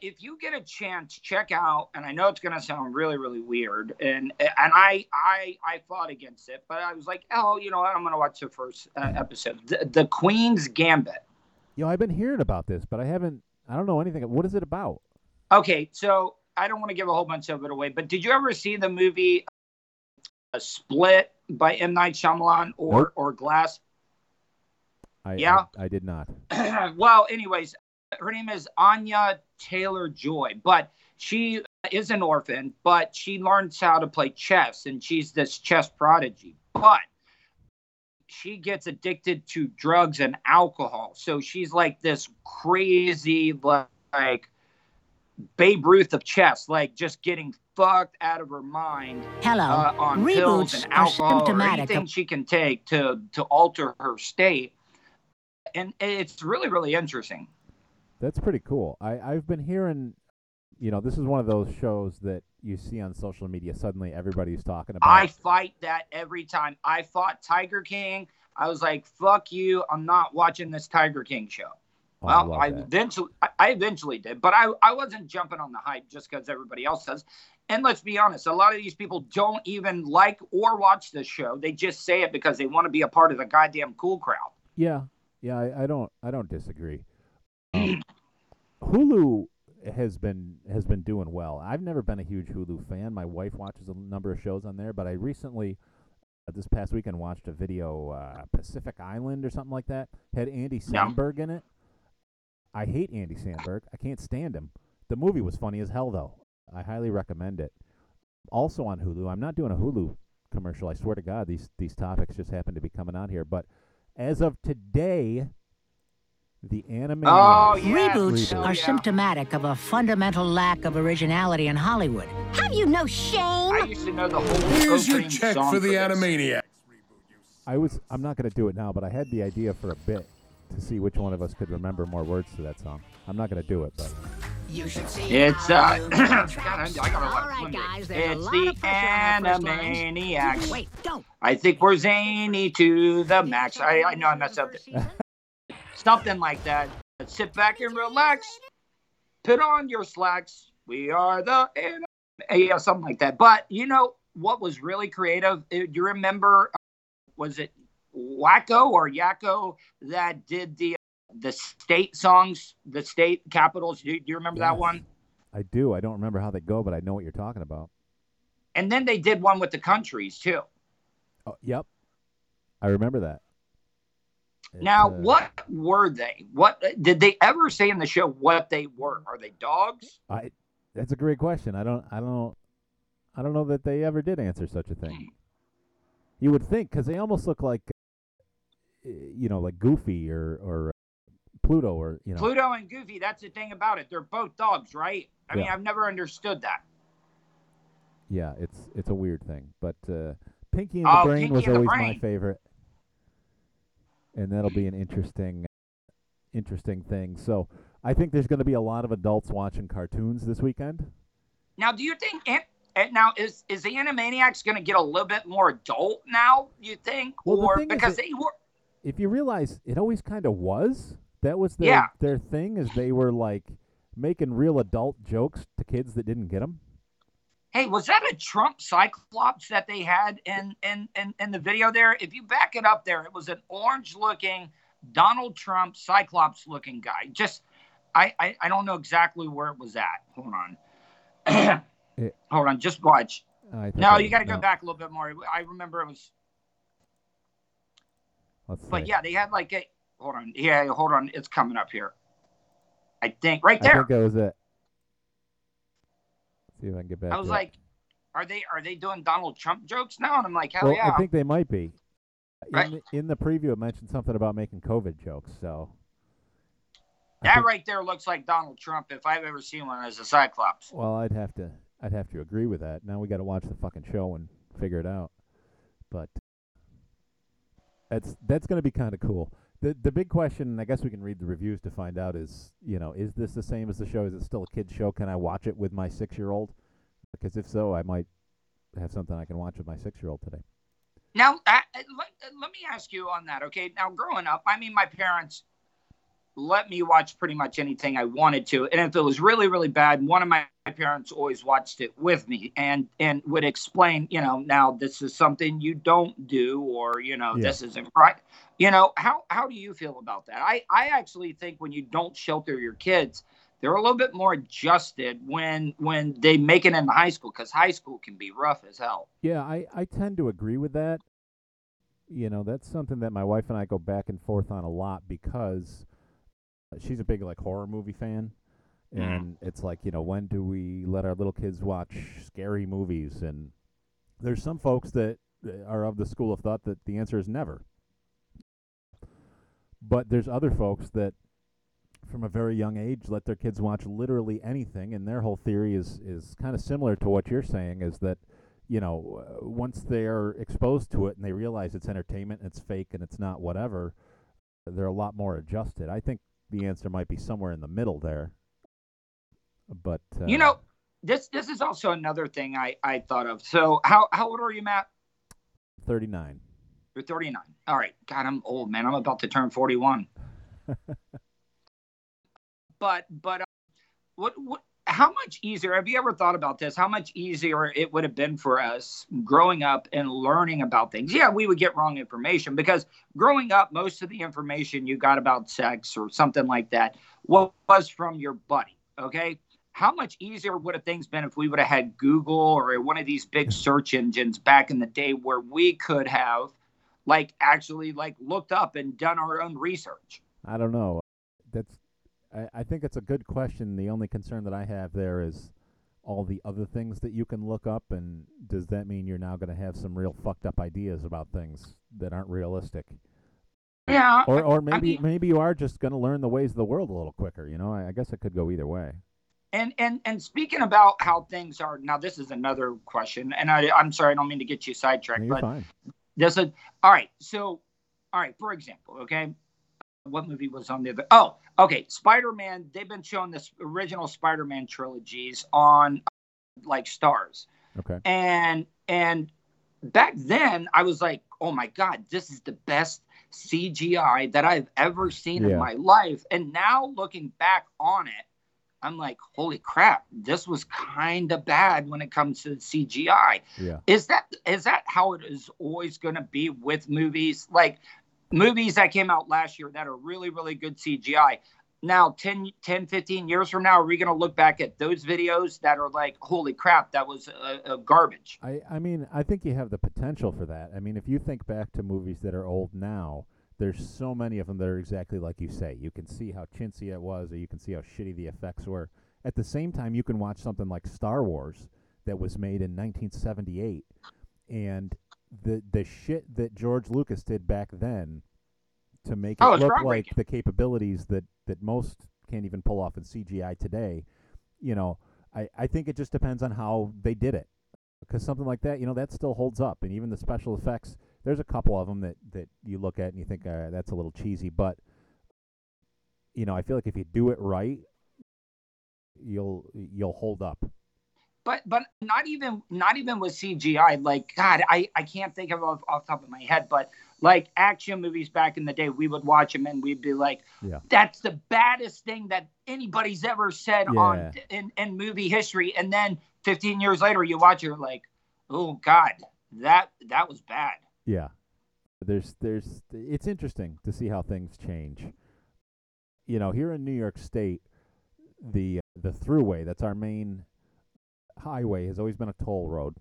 if you get a chance, check out. And I know it's gonna sound really, really weird, and and I I I fought against it, but I was like, oh, you know what? I'm gonna watch the first uh, episode, the, the Queen's Gambit. you know, I've been hearing about this, but I haven't. I don't know anything. What is it about? Okay, so I don't want to give a whole bunch of it away, but did you ever see the movie uh, Split by M Night Shyamalan or Nope. or Glass? I, Yeah. I, I did not. well, anyways, her name is Anya Taylor Joy, but she is an orphan, but she learns how to play chess and she's this chess prodigy. But she gets addicted to drugs and alcohol. So she's like this crazy, like Babe Ruth of chess, like just getting fucked out of her mind Hello. uh, on pills Reboots and are alcohol or symptomatic anything she can take to to alter her state. And it's really really interesting. That's pretty cool. I I've been hearing you know, this is one of those shows that you see on social media. Suddenly, everybody's talking about. I fight that every time. I fought Tiger King. I was like, "Fuck you! I'm not watching this Tiger King show." Oh, well, love I, eventually, I, I eventually did, but I, I wasn't jumping on the hype just because everybody else does. And let's be honest, a lot of these people don't even like or watch this show. They just say it because they want to be a part of the goddamn cool crowd. Yeah, yeah, I, I don't, I don't disagree. Um, Hulu has been has been doing well. I've never been a huge Hulu fan. My wife watches a number of shows on there, but I recently, uh, this past weekend, watched a video, uh, Pacific Island or something like that. Had Andy Yeah. Samberg in it. I hate Andy Samberg. I can't stand him. The movie was funny as hell, though. I highly recommend it. Also on Hulu. I'm not doing a Hulu commercial. I swear to God, these these topics just happen to be coming out here. But as of today, the anime. Oh, yeah. Reboots Hell are yeah. symptomatic of a fundamental lack of originality in Hollywood. Have you no shame? I used to know the whole Here's your check song for the this. Animaniacs. I was. I'm not going to do it now, but I had the idea for a bit to see which one of us could remember more words to that song. I'm not going to do it, but you should see It's uh, God, I, I gotta All let guys, do a It's lot the of pressure on our first lines. Animaniacs. Wait, don't. I think we're zany to the max. I, I know I messed up. Something like that. Sit back and relax. Put on your slacks. We are the yeah, something like that. But you know what was really creative? Uh, Do you remember? uh, Was it Wakko or Yakko that did the the state songs, the state capitals? Do, do you remember that one? I do. I don't remember how they go, but I know what you're talking about. And then they did one with the countries too. Oh, yep. I remember that. Now, uh, what were they? What did they ever say in the show? What they were? Are they dogs? I. That's a great question. I don't. I don't. I don't know that they ever did answer such a Hmm. thing. You would think, because they almost look like, uh, you know, like Goofy or or uh, Pluto or you know. Pluto and Goofy. That's the thing about it. They're both dogs, right? I mean, I've never understood that. Yeah, it's it's a weird thing, but uh, Pinky and Oh, the Brain Pinky was always my favorite, and that'll be an interesting, interesting thing. So I think there's going to be a lot of adults watching cartoons this weekend. Now, do you think? And eh, now is is the Animaniacs going to get a little bit more adult now? You think, Well, or because they were? If you realize, it always kind of was. That was their Yeah. their thing is they were like making real adult jokes to kids that didn't get them. Hey, was that a Trump Cyclops that they had in in in, in the video there? If you back it up there, it was an orange-looking Donald Trump Cyclops-looking guy. Just, I, I I don't know exactly where it was at. Hold on. It- Hold on, just watch. No, you got to go back a little bit more. I remember it was, Let's but see. yeah, they had like a. Hold on, yeah, hold on, it's coming up here. I think right there. I there. think that was it. See if I can get back. I was like, are they are they doing Donald Trump jokes now? And I'm like, hell well, yeah. I think they might be. In, Right. the, in the preview, it mentioned something about making COVID jokes. So that think- right there looks like Donald Trump if I've ever seen one as a Cyclops. Well, I'd have to, I'd have to agree with that. Now we got to watch the fucking show and figure it out. But that's that's going to be kind of cool. The the big question, and I guess we can read the reviews to find out, is you know, is this the same as the show? Is it still a kids show? Can I watch it with my six year old? Because if so, I might have something I can watch with my six year old today. Now, I, I- let, uh, let me ask you on that, okay? Now, growing up, I mean, my parents let me watch pretty much anything I wanted to, and if it was really, really bad, one of my parents always watched it with me and and would explain, you know, now this is something you don't do, or you know, Yeah. this isn't right. You know, how how do you feel about that? I I actually think when you don't shelter your kids, they're a little bit more adjusted when when they make it into high school because high school can be rough as hell. Yeah, I, I tend to agree with that. You know, that's something that my wife and I go back and forth on a lot because she's a big like horror movie fan. Mhm. And it's like, you know, when do we let our little kids watch scary movies? And there's some folks that uh, are of the school of thought that the answer is never. But there's other folks that from a very young age let their kids watch literally anything and their whole theory is is kind of similar to what you're saying is that you know, uh, once they're exposed to it and they realize it's entertainment and it's fake and it's not whatever, they're a lot more adjusted. I think the answer might be somewhere in the middle there. But uh, You know, this this is also another thing I I thought of. So how how old are you, Matt? 39. You're 39. All right. God, I'm old, man. I'm about to turn 41. but but uh, what what how much easier have you ever thought about this? How much easier it would have been for us growing up and learning about things? Yeah we would get wrong information because growing up most of the information you got about sex or something like that was from your buddy okay? How much easier would have things been if we would have had google or one of these big search engines back in the day where we could have like actually like looked up and done our own research? I don't know. That's I, I think it's a good question. The only concern that I have there is all the other things that you can look up, and does that mean you're now going to have some real fucked up ideas about things that aren't realistic? yeah Or or maybe mean- maybe you are just going to learn the ways of the world a little quicker. You know, I, I guess it could go either way. And and and speaking about how things are now, this is another question, and I I'm sorry, I don't mean to get you No, sidetracked, you're but fine. this is all right. So, all right, for example, okay, what movie was on the other? Oh, okay, Spider Man. They've been showing this original Spider Man trilogies on like Starz, Okay. and and back then I was like, oh my god, this is the best CGI that I've ever seen Yeah. in my life. And now looking back on it, I'm like, holy crap, this was kind of bad when it comes to CGI. Yeah. Is that is that how it is always going to be with movies? Like movies that came out last year that are really really good CGI. Now 10 10 15 years from now are we going to look back at those videos that are like holy crap that was a, a garbage. I, I mean, I think you have the potential for that. I mean, if you think back to movies that are old now, there's so many of them that are exactly like you say. You can see how chintzy it was, or you can see how shitty the effects were. At the same time, you can watch something like Star Wars that was made in 1978, and the the shit that George Lucas did back then to make it Oh, it's look like the capabilities that that most can't even pull off in CGI today. You know, I I think it just depends on how they did it because something like that, you know, that still holds up. And even the special effects, there's a couple of them that that you look at and you think uh, that's a little cheesy, but you know, I feel like if you do it right, you'll you'll hold up. But but not even not even with CGI. Like God, I I can't think of off, off the top of my head, but like action movies back in the day, we would watch them and we'd be like, Yeah. that's the baddest thing that anybody's ever said Yeah. on in, in movie history. And then 15 years later, you watch it, like, oh God, that that was bad. Yeah. There's there's it's interesting to see how things change. You know, here in New York State, the the throughway, that's our main highway, has always been a toll road.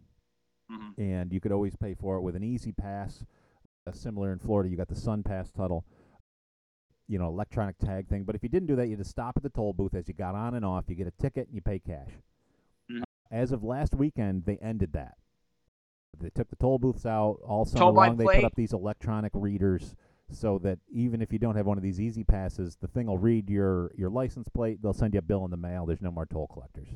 Mhm. and you could always pay for it with an E-ZPass. Uh, similar in Florida, you got the SunPass tunnel, you know, electronic tag thing. But if you didn't do that, you just stop at the toll booth as you got on and off. You get a ticket and you pay cash. Mhm. As of last weekend, they ended that. They took the toll booths out all summer long. They put up these electronic readers so that even if you don't have one of these E-ZPasses, the thing will read your your license plate. They'll send you a bill in the mail. There's no more toll collectors.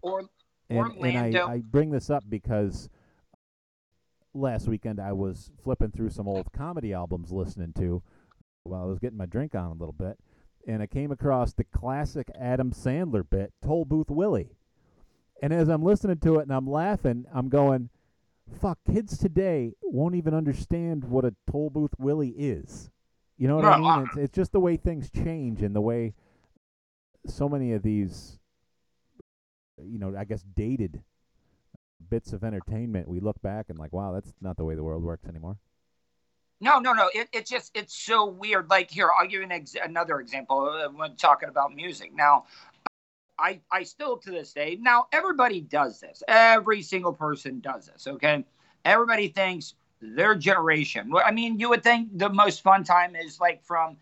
Or And, and I, I bring this up because last weekend I was flipping through some old comedy albums listening to while I was getting my drink on a little bit, and I came across the classic Adam Sandler bit, Toll Booth Willie. And as I'm listening to it and I'm laughing, I'm going, fuck, kids today won't even understand what a Toll Booth Willie is. You know what I mean? It's, it's just the way things change and the way so many of these, you know, I guess dated bits of entertainment, we look back and like, wow, that's not the way the world works anymore. No, no, no. It, it's just it's so weird. Like here, I'll give you an ex- another example when talking about music. Now, I I still to this day now everybody does this. Every single person does this. Okay, everybody thinks their generation. I mean, you would think the most fun time is like from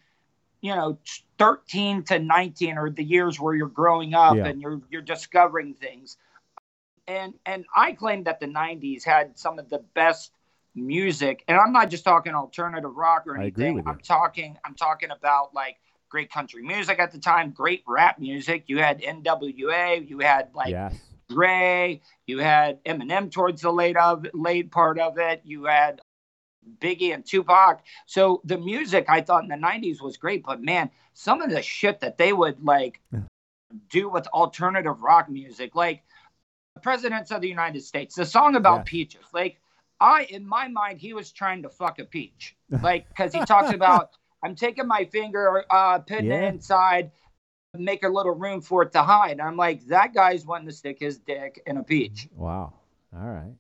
you know 13 to 19 or the years where you're growing up Yeah. and you're you're discovering things and and i claim that the 90s had some of the best music and i'm not just talking alternative rock or I agree anything i'm talking i'm talking about like great country music at the time great rap music you had nwa you had like yes. Dre, you had Eminem towards the late of late part of it. You had Biggie and Tupac. So the music I thought in the '90s was great, but man, some of the shit that they would like do with alternative rock music, like the presidents of the United States, the song about Yes. peaches. Like I, in my mind, he was trying to fuck a peach, like because he talks about I'm taking my finger, uh, putting Yeah. it inside, make a little room for it to hide. I'm like, that guy's wanting to stick his dick in a peach. Wow. All right.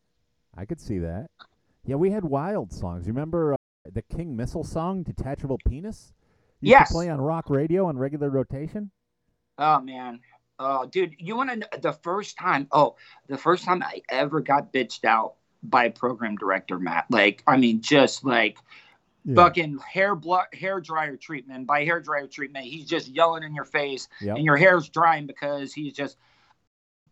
I could see that. Yeah, we had wild songs. You remember uh, the King Missile song, Detachable Penis? Used Yes. To play on rock radio on regular rotation? Oh man. Oh, dude, you want to know the first time? Oh, the first time I ever got bitched out by program director, Matt. Like, I mean, just like fucking hair blo- hair dryer treatment. By hair dryer treatment, he's just yelling in your face, Yep. and your hair's drying because he's just.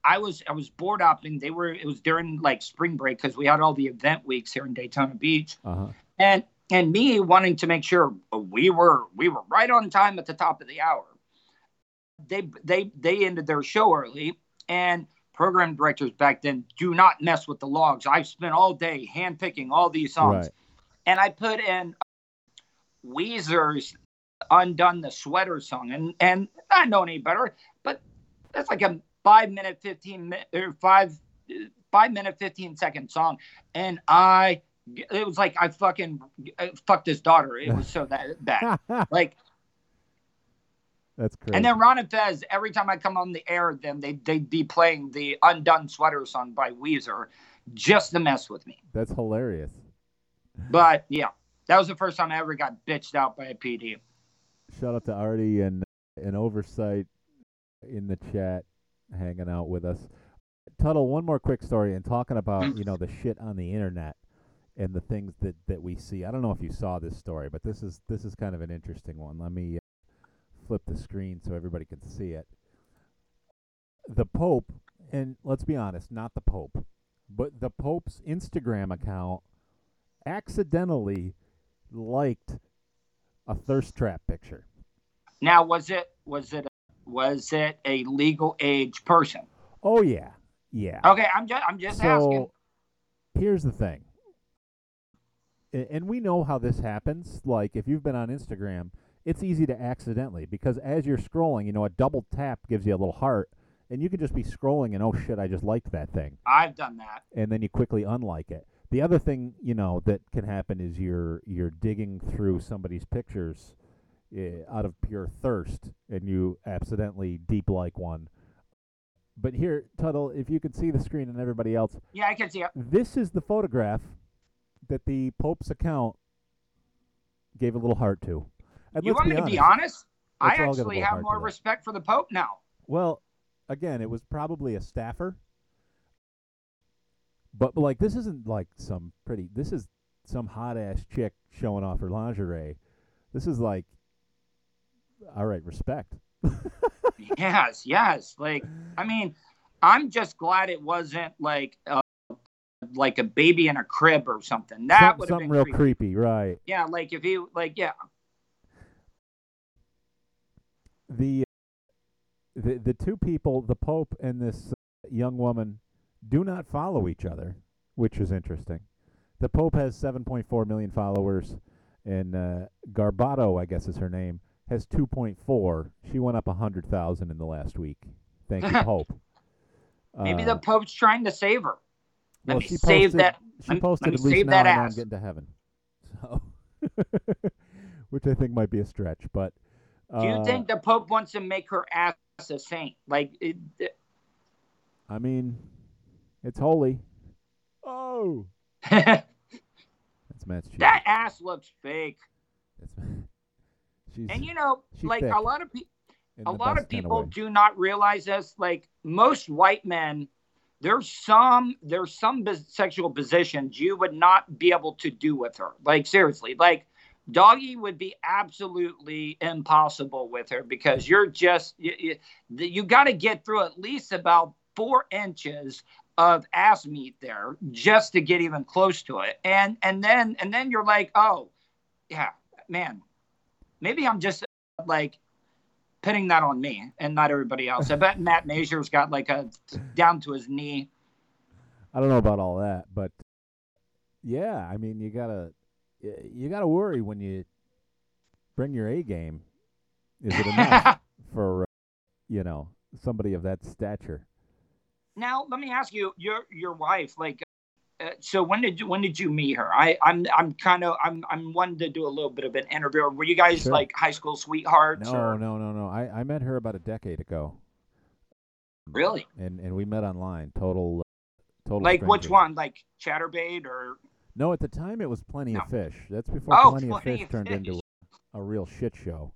I was I was bored up, and they were. It was during like spring break because we had all the event weeks here in Daytona Beach, Uh-huh. and and me wanting to make sure we were we were right on time at the top of the hour. They they they ended their show early, and program directors back then do not mess with the logs. I've spent all day handpicking all these songs, Right. and I put in Weezer's "Undone the Sweater" song, and and I know any better, but that's like a five minute fifteen minute or five five minute fifteen second song, and I it was like I fucking I fucked his daughter. It was so that bad. Like, That's crazy. and then Ron and Fez, every time I come on the air, then they they'd be playing the "Undone Sweater" song by Weezer, just to mess with me. That's hilarious. But yeah, that was the first time I ever got bitched out by a PD. Shout out to Artie and and Oversight in the chat hanging out with us. Tuddle, one more quick story and talking about, you know, the shit on the internet and the things that, that we see. I don't know if you saw this story, but this is this is kind of an interesting one. Let me uh, flip the screen so everybody can see it. The Pope, and let's be honest, not the Pope, but the Pope's Instagram account accidentally liked a thirst trap picture. Now, was it was it was it a legal age person? Oh yeah, yeah. Okay, I'm just I'm just so asking. here's the thing, and we know how this happens. Like if you've been on Instagram, it's easy to accidentally because as you're scrolling, you know, a double tap gives you a little heart, and you can just be scrolling and oh shit, I just liked that thing, I've done that. and then you quickly unlike it. The other thing, you know, that can happen is you're you're digging through somebody's pictures uh, out of pure thirst, and you accidentally deep like one. But here, Tuddle, if you can see the screen and everybody else, Yeah, I can see it. this is the photograph that the Pope's account gave a little heart to. And You want be me to be honest? I Let's all give a actually have more respect for the Pope now. Well, again, it was probably a staffer. But like this isn't like some pretty this is some hot ass chick showing off her lingerie. This is like all right, respect. yes, yes. Like, I mean, I'm just glad it wasn't like uh, like a baby in a crib or something. That Some- would have something been real creepy. creepy, right. Yeah, like if you like, yeah, the the the two people, the Pope and this young woman, do not follow each other, which is interesting. The Pope has 7.4 million followers, and uh, Garbato, I guess is her name, has 2.4. She went up 100,000 in the last week. Thank you, Pope. maybe Uh, the Pope's trying to save her. Let well, me she save posted, that- She posted at least save now that I'm getting to heaven. So, which I think might be a stretch, but. Do you uh, think the Pope wants to make her ass a saint? Like, it, it- I mean, it's holy. Oh, that that's Matt's cheese. ass looks fake. It's, she's And you know, like a lot of people. a lot of people do not realize this. Like most white men there's some there's some sexual positions you would not be able to do with her. Like seriously like doggy would be absolutely impossible with her because you're just you, you, you got to get through at least about four inches of ass meat there just to get even close to it. And and then and then you're like oh yeah man maybe i'm just like putting that on me and not everybody else. I bet Matt Masur's got like a down to his knee. I don't know about all that, but yeah, I mean, you gotta you gotta worry when you bring your A game. Is it enough for uh, you know somebody of that stature. Now, let me ask you, your your wife, like, uh, so when did you when did you meet her? I I'm I'm kind of I'm I'm wanting to do a little bit of an interview. Were you guys Sure. like high school sweethearts? No, or? no, no, no. I, I met her about a decade ago. Really? And and we met online. Total, uh, total. Like which one? Like Chaturbate or? No, at the time it was Plenty No. of Fish. That's before Oh, Plenty, of Fish of turned into Fish. a, a real shit show.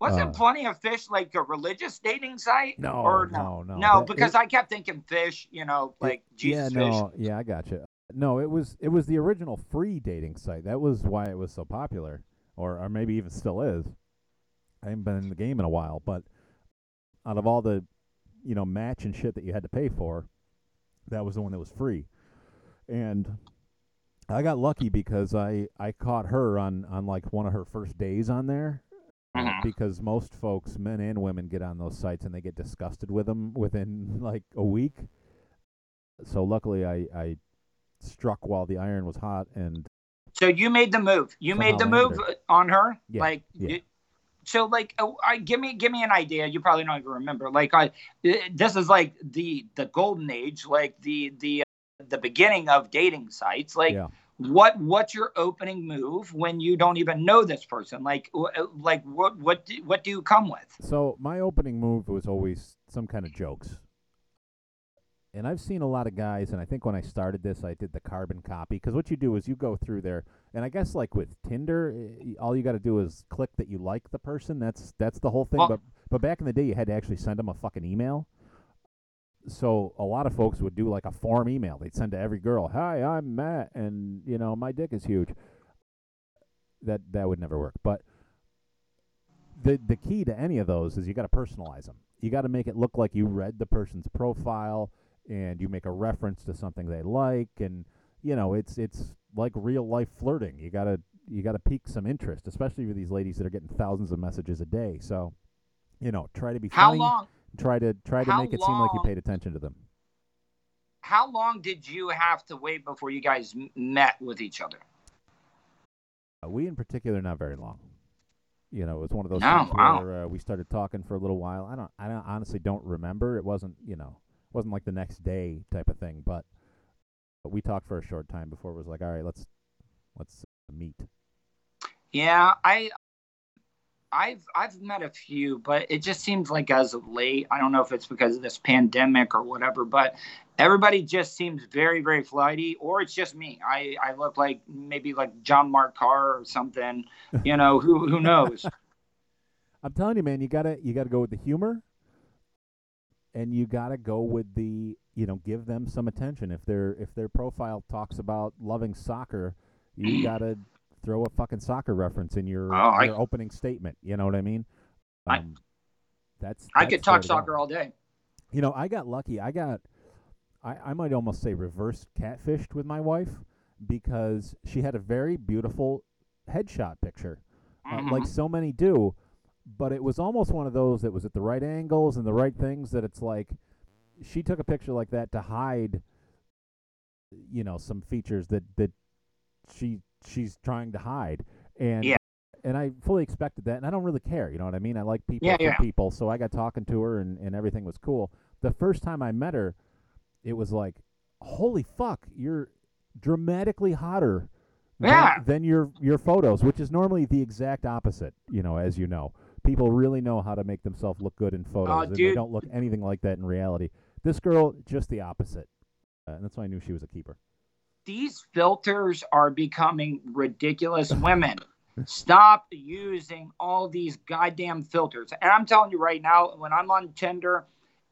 Wasn't Uh, Plenty of Fish like a religious dating site? No, or no, no. No, That- because it- I kept thinking fish. You know, like Jesus yeah, fish. no, yeah, I got you. No, it was it was the original free dating site. That was why it was so popular, or or maybe even still is. I haven't been in the game in a while, but out of all the, you know, match and shit that you had to pay for, that was the one that was free, and I got lucky because I I caught her on on like one of her first days on there. uh, Mhm. Because most folks, men and women, get on those sites and they get disgusted with them within like a week so luckily I, I struck while the iron was hot and So you made the move. You made the move landed on her. Yeah, Like, yeah. you- so like, oh, I give me give me an idea. You probably don't even remember. Like, I eh, this is like the the golden age, like the the uh, the beginning of dating sites. Like, yeah what what's your opening move when you don't even know this person? Like, uh, like what what do, what do you come with? so my opening move was always some kind of jokes and i've seen a lot of guys and i think when i started this i did the carbon copy because what you do is you go through there and i guess like with tinder eh, all you got to do is click that you like the person that's that's the whole thing Well- but but back in the day you had to actually send them a fucking email. So a lot of folks would do like a form email they'd send to every girl hi i'm matt and you know my dick is huge. That that would never work but the the key to any of those is you got to personalize them you got to make it look like you read the person's profile and you make a reference to something they like and you know it's it's like real life flirting. You got to you got to pique some interest especially with these ladies that are getting thousands of messages a day. So you know try to be How funny. long try to try to make it seem like you paid attention to them. How long did you have to wait before you guys met with each other? Uh, we in particular not very long. You know it was one of those No, things wow. where uh, we started talking for a little while. I don't i don't, honestly don't remember. It wasn't you know wasn't like the next day type of thing but, but we talked for a short time before it was like all right let's let's uh, meet Yeah, I I've I've met a few, but it just seems like as of late, I don't know if it's because of this pandemic or whatever, but everybody just seems very, very flighty, or it's just me. I, I look like maybe like John Mark Karr or something. You know, who who knows? i'm telling you man you gotta you gotta go with the humor and you gotta go with the you know give them some attention if their if their profile talks about loving soccer you gotta throw a fucking soccer reference in your, Oh, I- opening statement you know what i mean I- um, that's I could talk to soccer all day. You know, I got lucky. I got, I, I might almost say reverse catfished with my wife because she had a very beautiful headshot picture, uh, Mhm. like so many do. But it was almost one of those that was at the right angles and the right things that it's like she took a picture like that to hide, you know, some features that that she she's trying to hide. And Yeah. and I fully expected that, and I don't really care. You know what I mean? I like people Yeah, yeah. people, so I got talking to her, and, and everything was cool. The first time I met her, it was like, holy fuck, you're dramatically hotter than- than, your your photos, which is normally the exact opposite. You know, as you know, people really know how to make themselves look good in photos, and they don't look anything like that in reality. This girl, just the opposite, uh, and that's why I knew she was a keeper. these filters are becoming ridiculous. Women, stop using all these goddamn filters. And I'm telling you right now, when I'm on Tinder,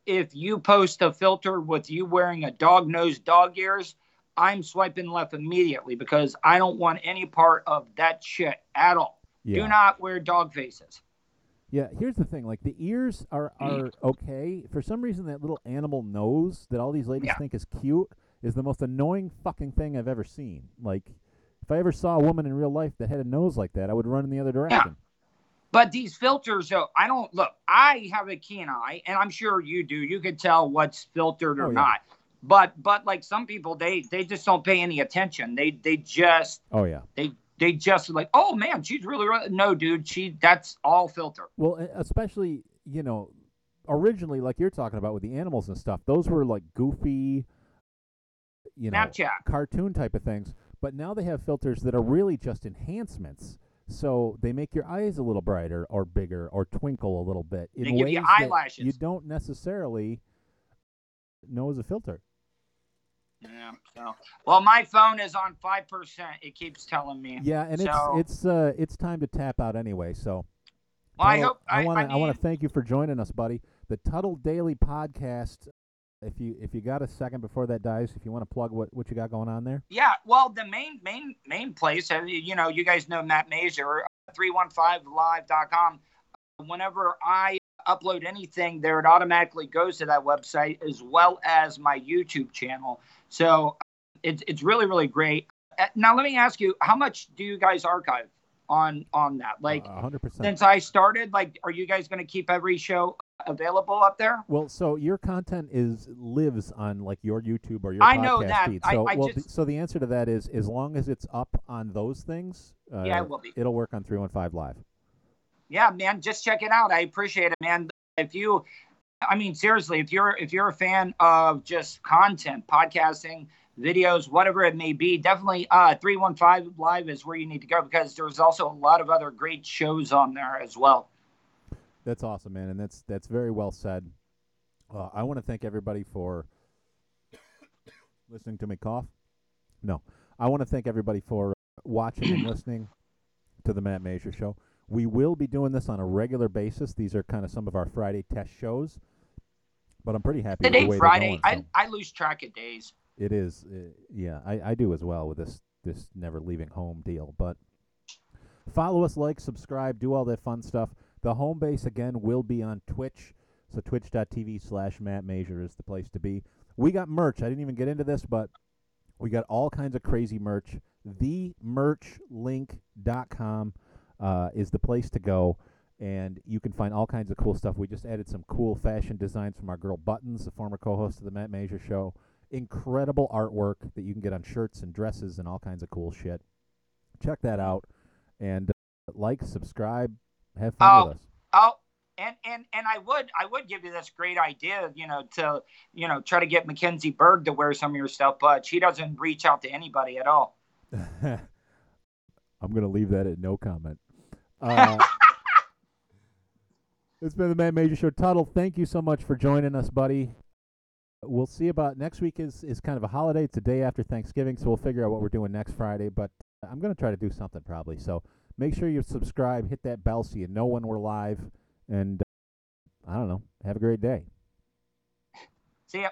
if you post a filter with you wearing a dog nose dog ears, I'm swiping left immediately because I don't want any part of that shit at all. Yeah. Do not wear dog faces. Yeah, here's the thing. Like the ears are mm. are okay. For some reason, that little animal nose that all these ladies Yeah. think is cute is the most annoying fucking thing I've ever seen. Like, if I ever saw a woman in real life that had a nose like that, I would run in the other direction. Yeah. But these filters, though, I don't look. I have a keen eye, and I'm sure you do. You can tell what's filtered or Oh, yeah. not. But but like some people, they they just don't pay any attention. They they just Oh yeah. they they just like, oh man, she's really, no, dude. She that's all filter. Well, especially you know, originally, like you're talking about with the animals and stuff, those were like goofy, you know, Snapchat. cartoon type of things. But now they have filters that are really just enhancements. So they make your eyes a little brighter or bigger or twinkle a little bit in They give you that eyelashes. you don't necessarily know as a filter. Yeah. So, well, my phone is on five percent. It keeps telling me. Yeah, and So- it's it's uh it's time to tap out anyway. So Well, I hope. I, want I to I, want to thank you for joining us, buddy. The Tuddle Daily Podcast. If you if you got a second before that dies, if you want to plug what what you got going on there. Yeah, well, the main main main place, uh, you know, you guys know Matt Masur, 315live.com. Whenever I upload anything there, it automatically goes to that website as well as my YouTube channel. So it's it's really really great. Uh, Now let me ask you, how much do you guys archive on on that? Like percent. since I started, like, are you guys going to keep every show available up there? Well, so your content is lives on like your YouTube or your I podcast know that. feed. So I well, just- so the answer to that is as long as it's up on those things, uh, Yeah, it will be. it'll work on three one five live. Yeah man just check it out i appreciate it man if you i mean seriously if you're if you're a fan of just content podcasting videos whatever it may be definitely uh 315 live is where you need to go because there's also a lot of other great shows on there as well That's awesome, man, and that's that's very well said. Uh, I want to thank everybody for listening to me cough. No, I want to thank everybody for watching and listening to the Matt Masur Show. We will be doing this on a regular basis. These are kind of some of our Friday test shows, but I'm pretty happy the today way friday going. I, so I lose track of days it is, uh, yeah, I, I do as well with this this never leaving home deal. But follow us, like, subscribe, do all that fun stuff. The home base again will be on Twitch, so twitch.tv slash Matt Masur is the place to be. We got merch. I didn't even get into this, but we got all kinds of crazy merch. TheMerchLink.com uh, is the place to go, and you can find all kinds of cool stuff. We just added some cool fashion designs from our girl Buttons, the former co-host of the Matt Masur Show. Incredible artwork that you can get on shirts and dresses and all kinds of cool shit. Check that out, and uh, like, subscribe, have fun Oh, with us. oh and and and i would i would give you this great idea you know to you know try to get mackenzie berg to wear some of your stuff but she doesn't reach out to anybody at all I'm gonna leave that at no comment. Uh, it's been the Matt Masur Show. Tuddle, thank you so much for joining us, buddy. We'll see about next week is is kind of a holiday. It's the day after Thanksgiving, so we'll figure out what we're doing next Friday. But I'm gonna try to do something probably. So make sure you subscribe, hit that bell so you know when we're live, and uh, I don't know. Have a great day. see ya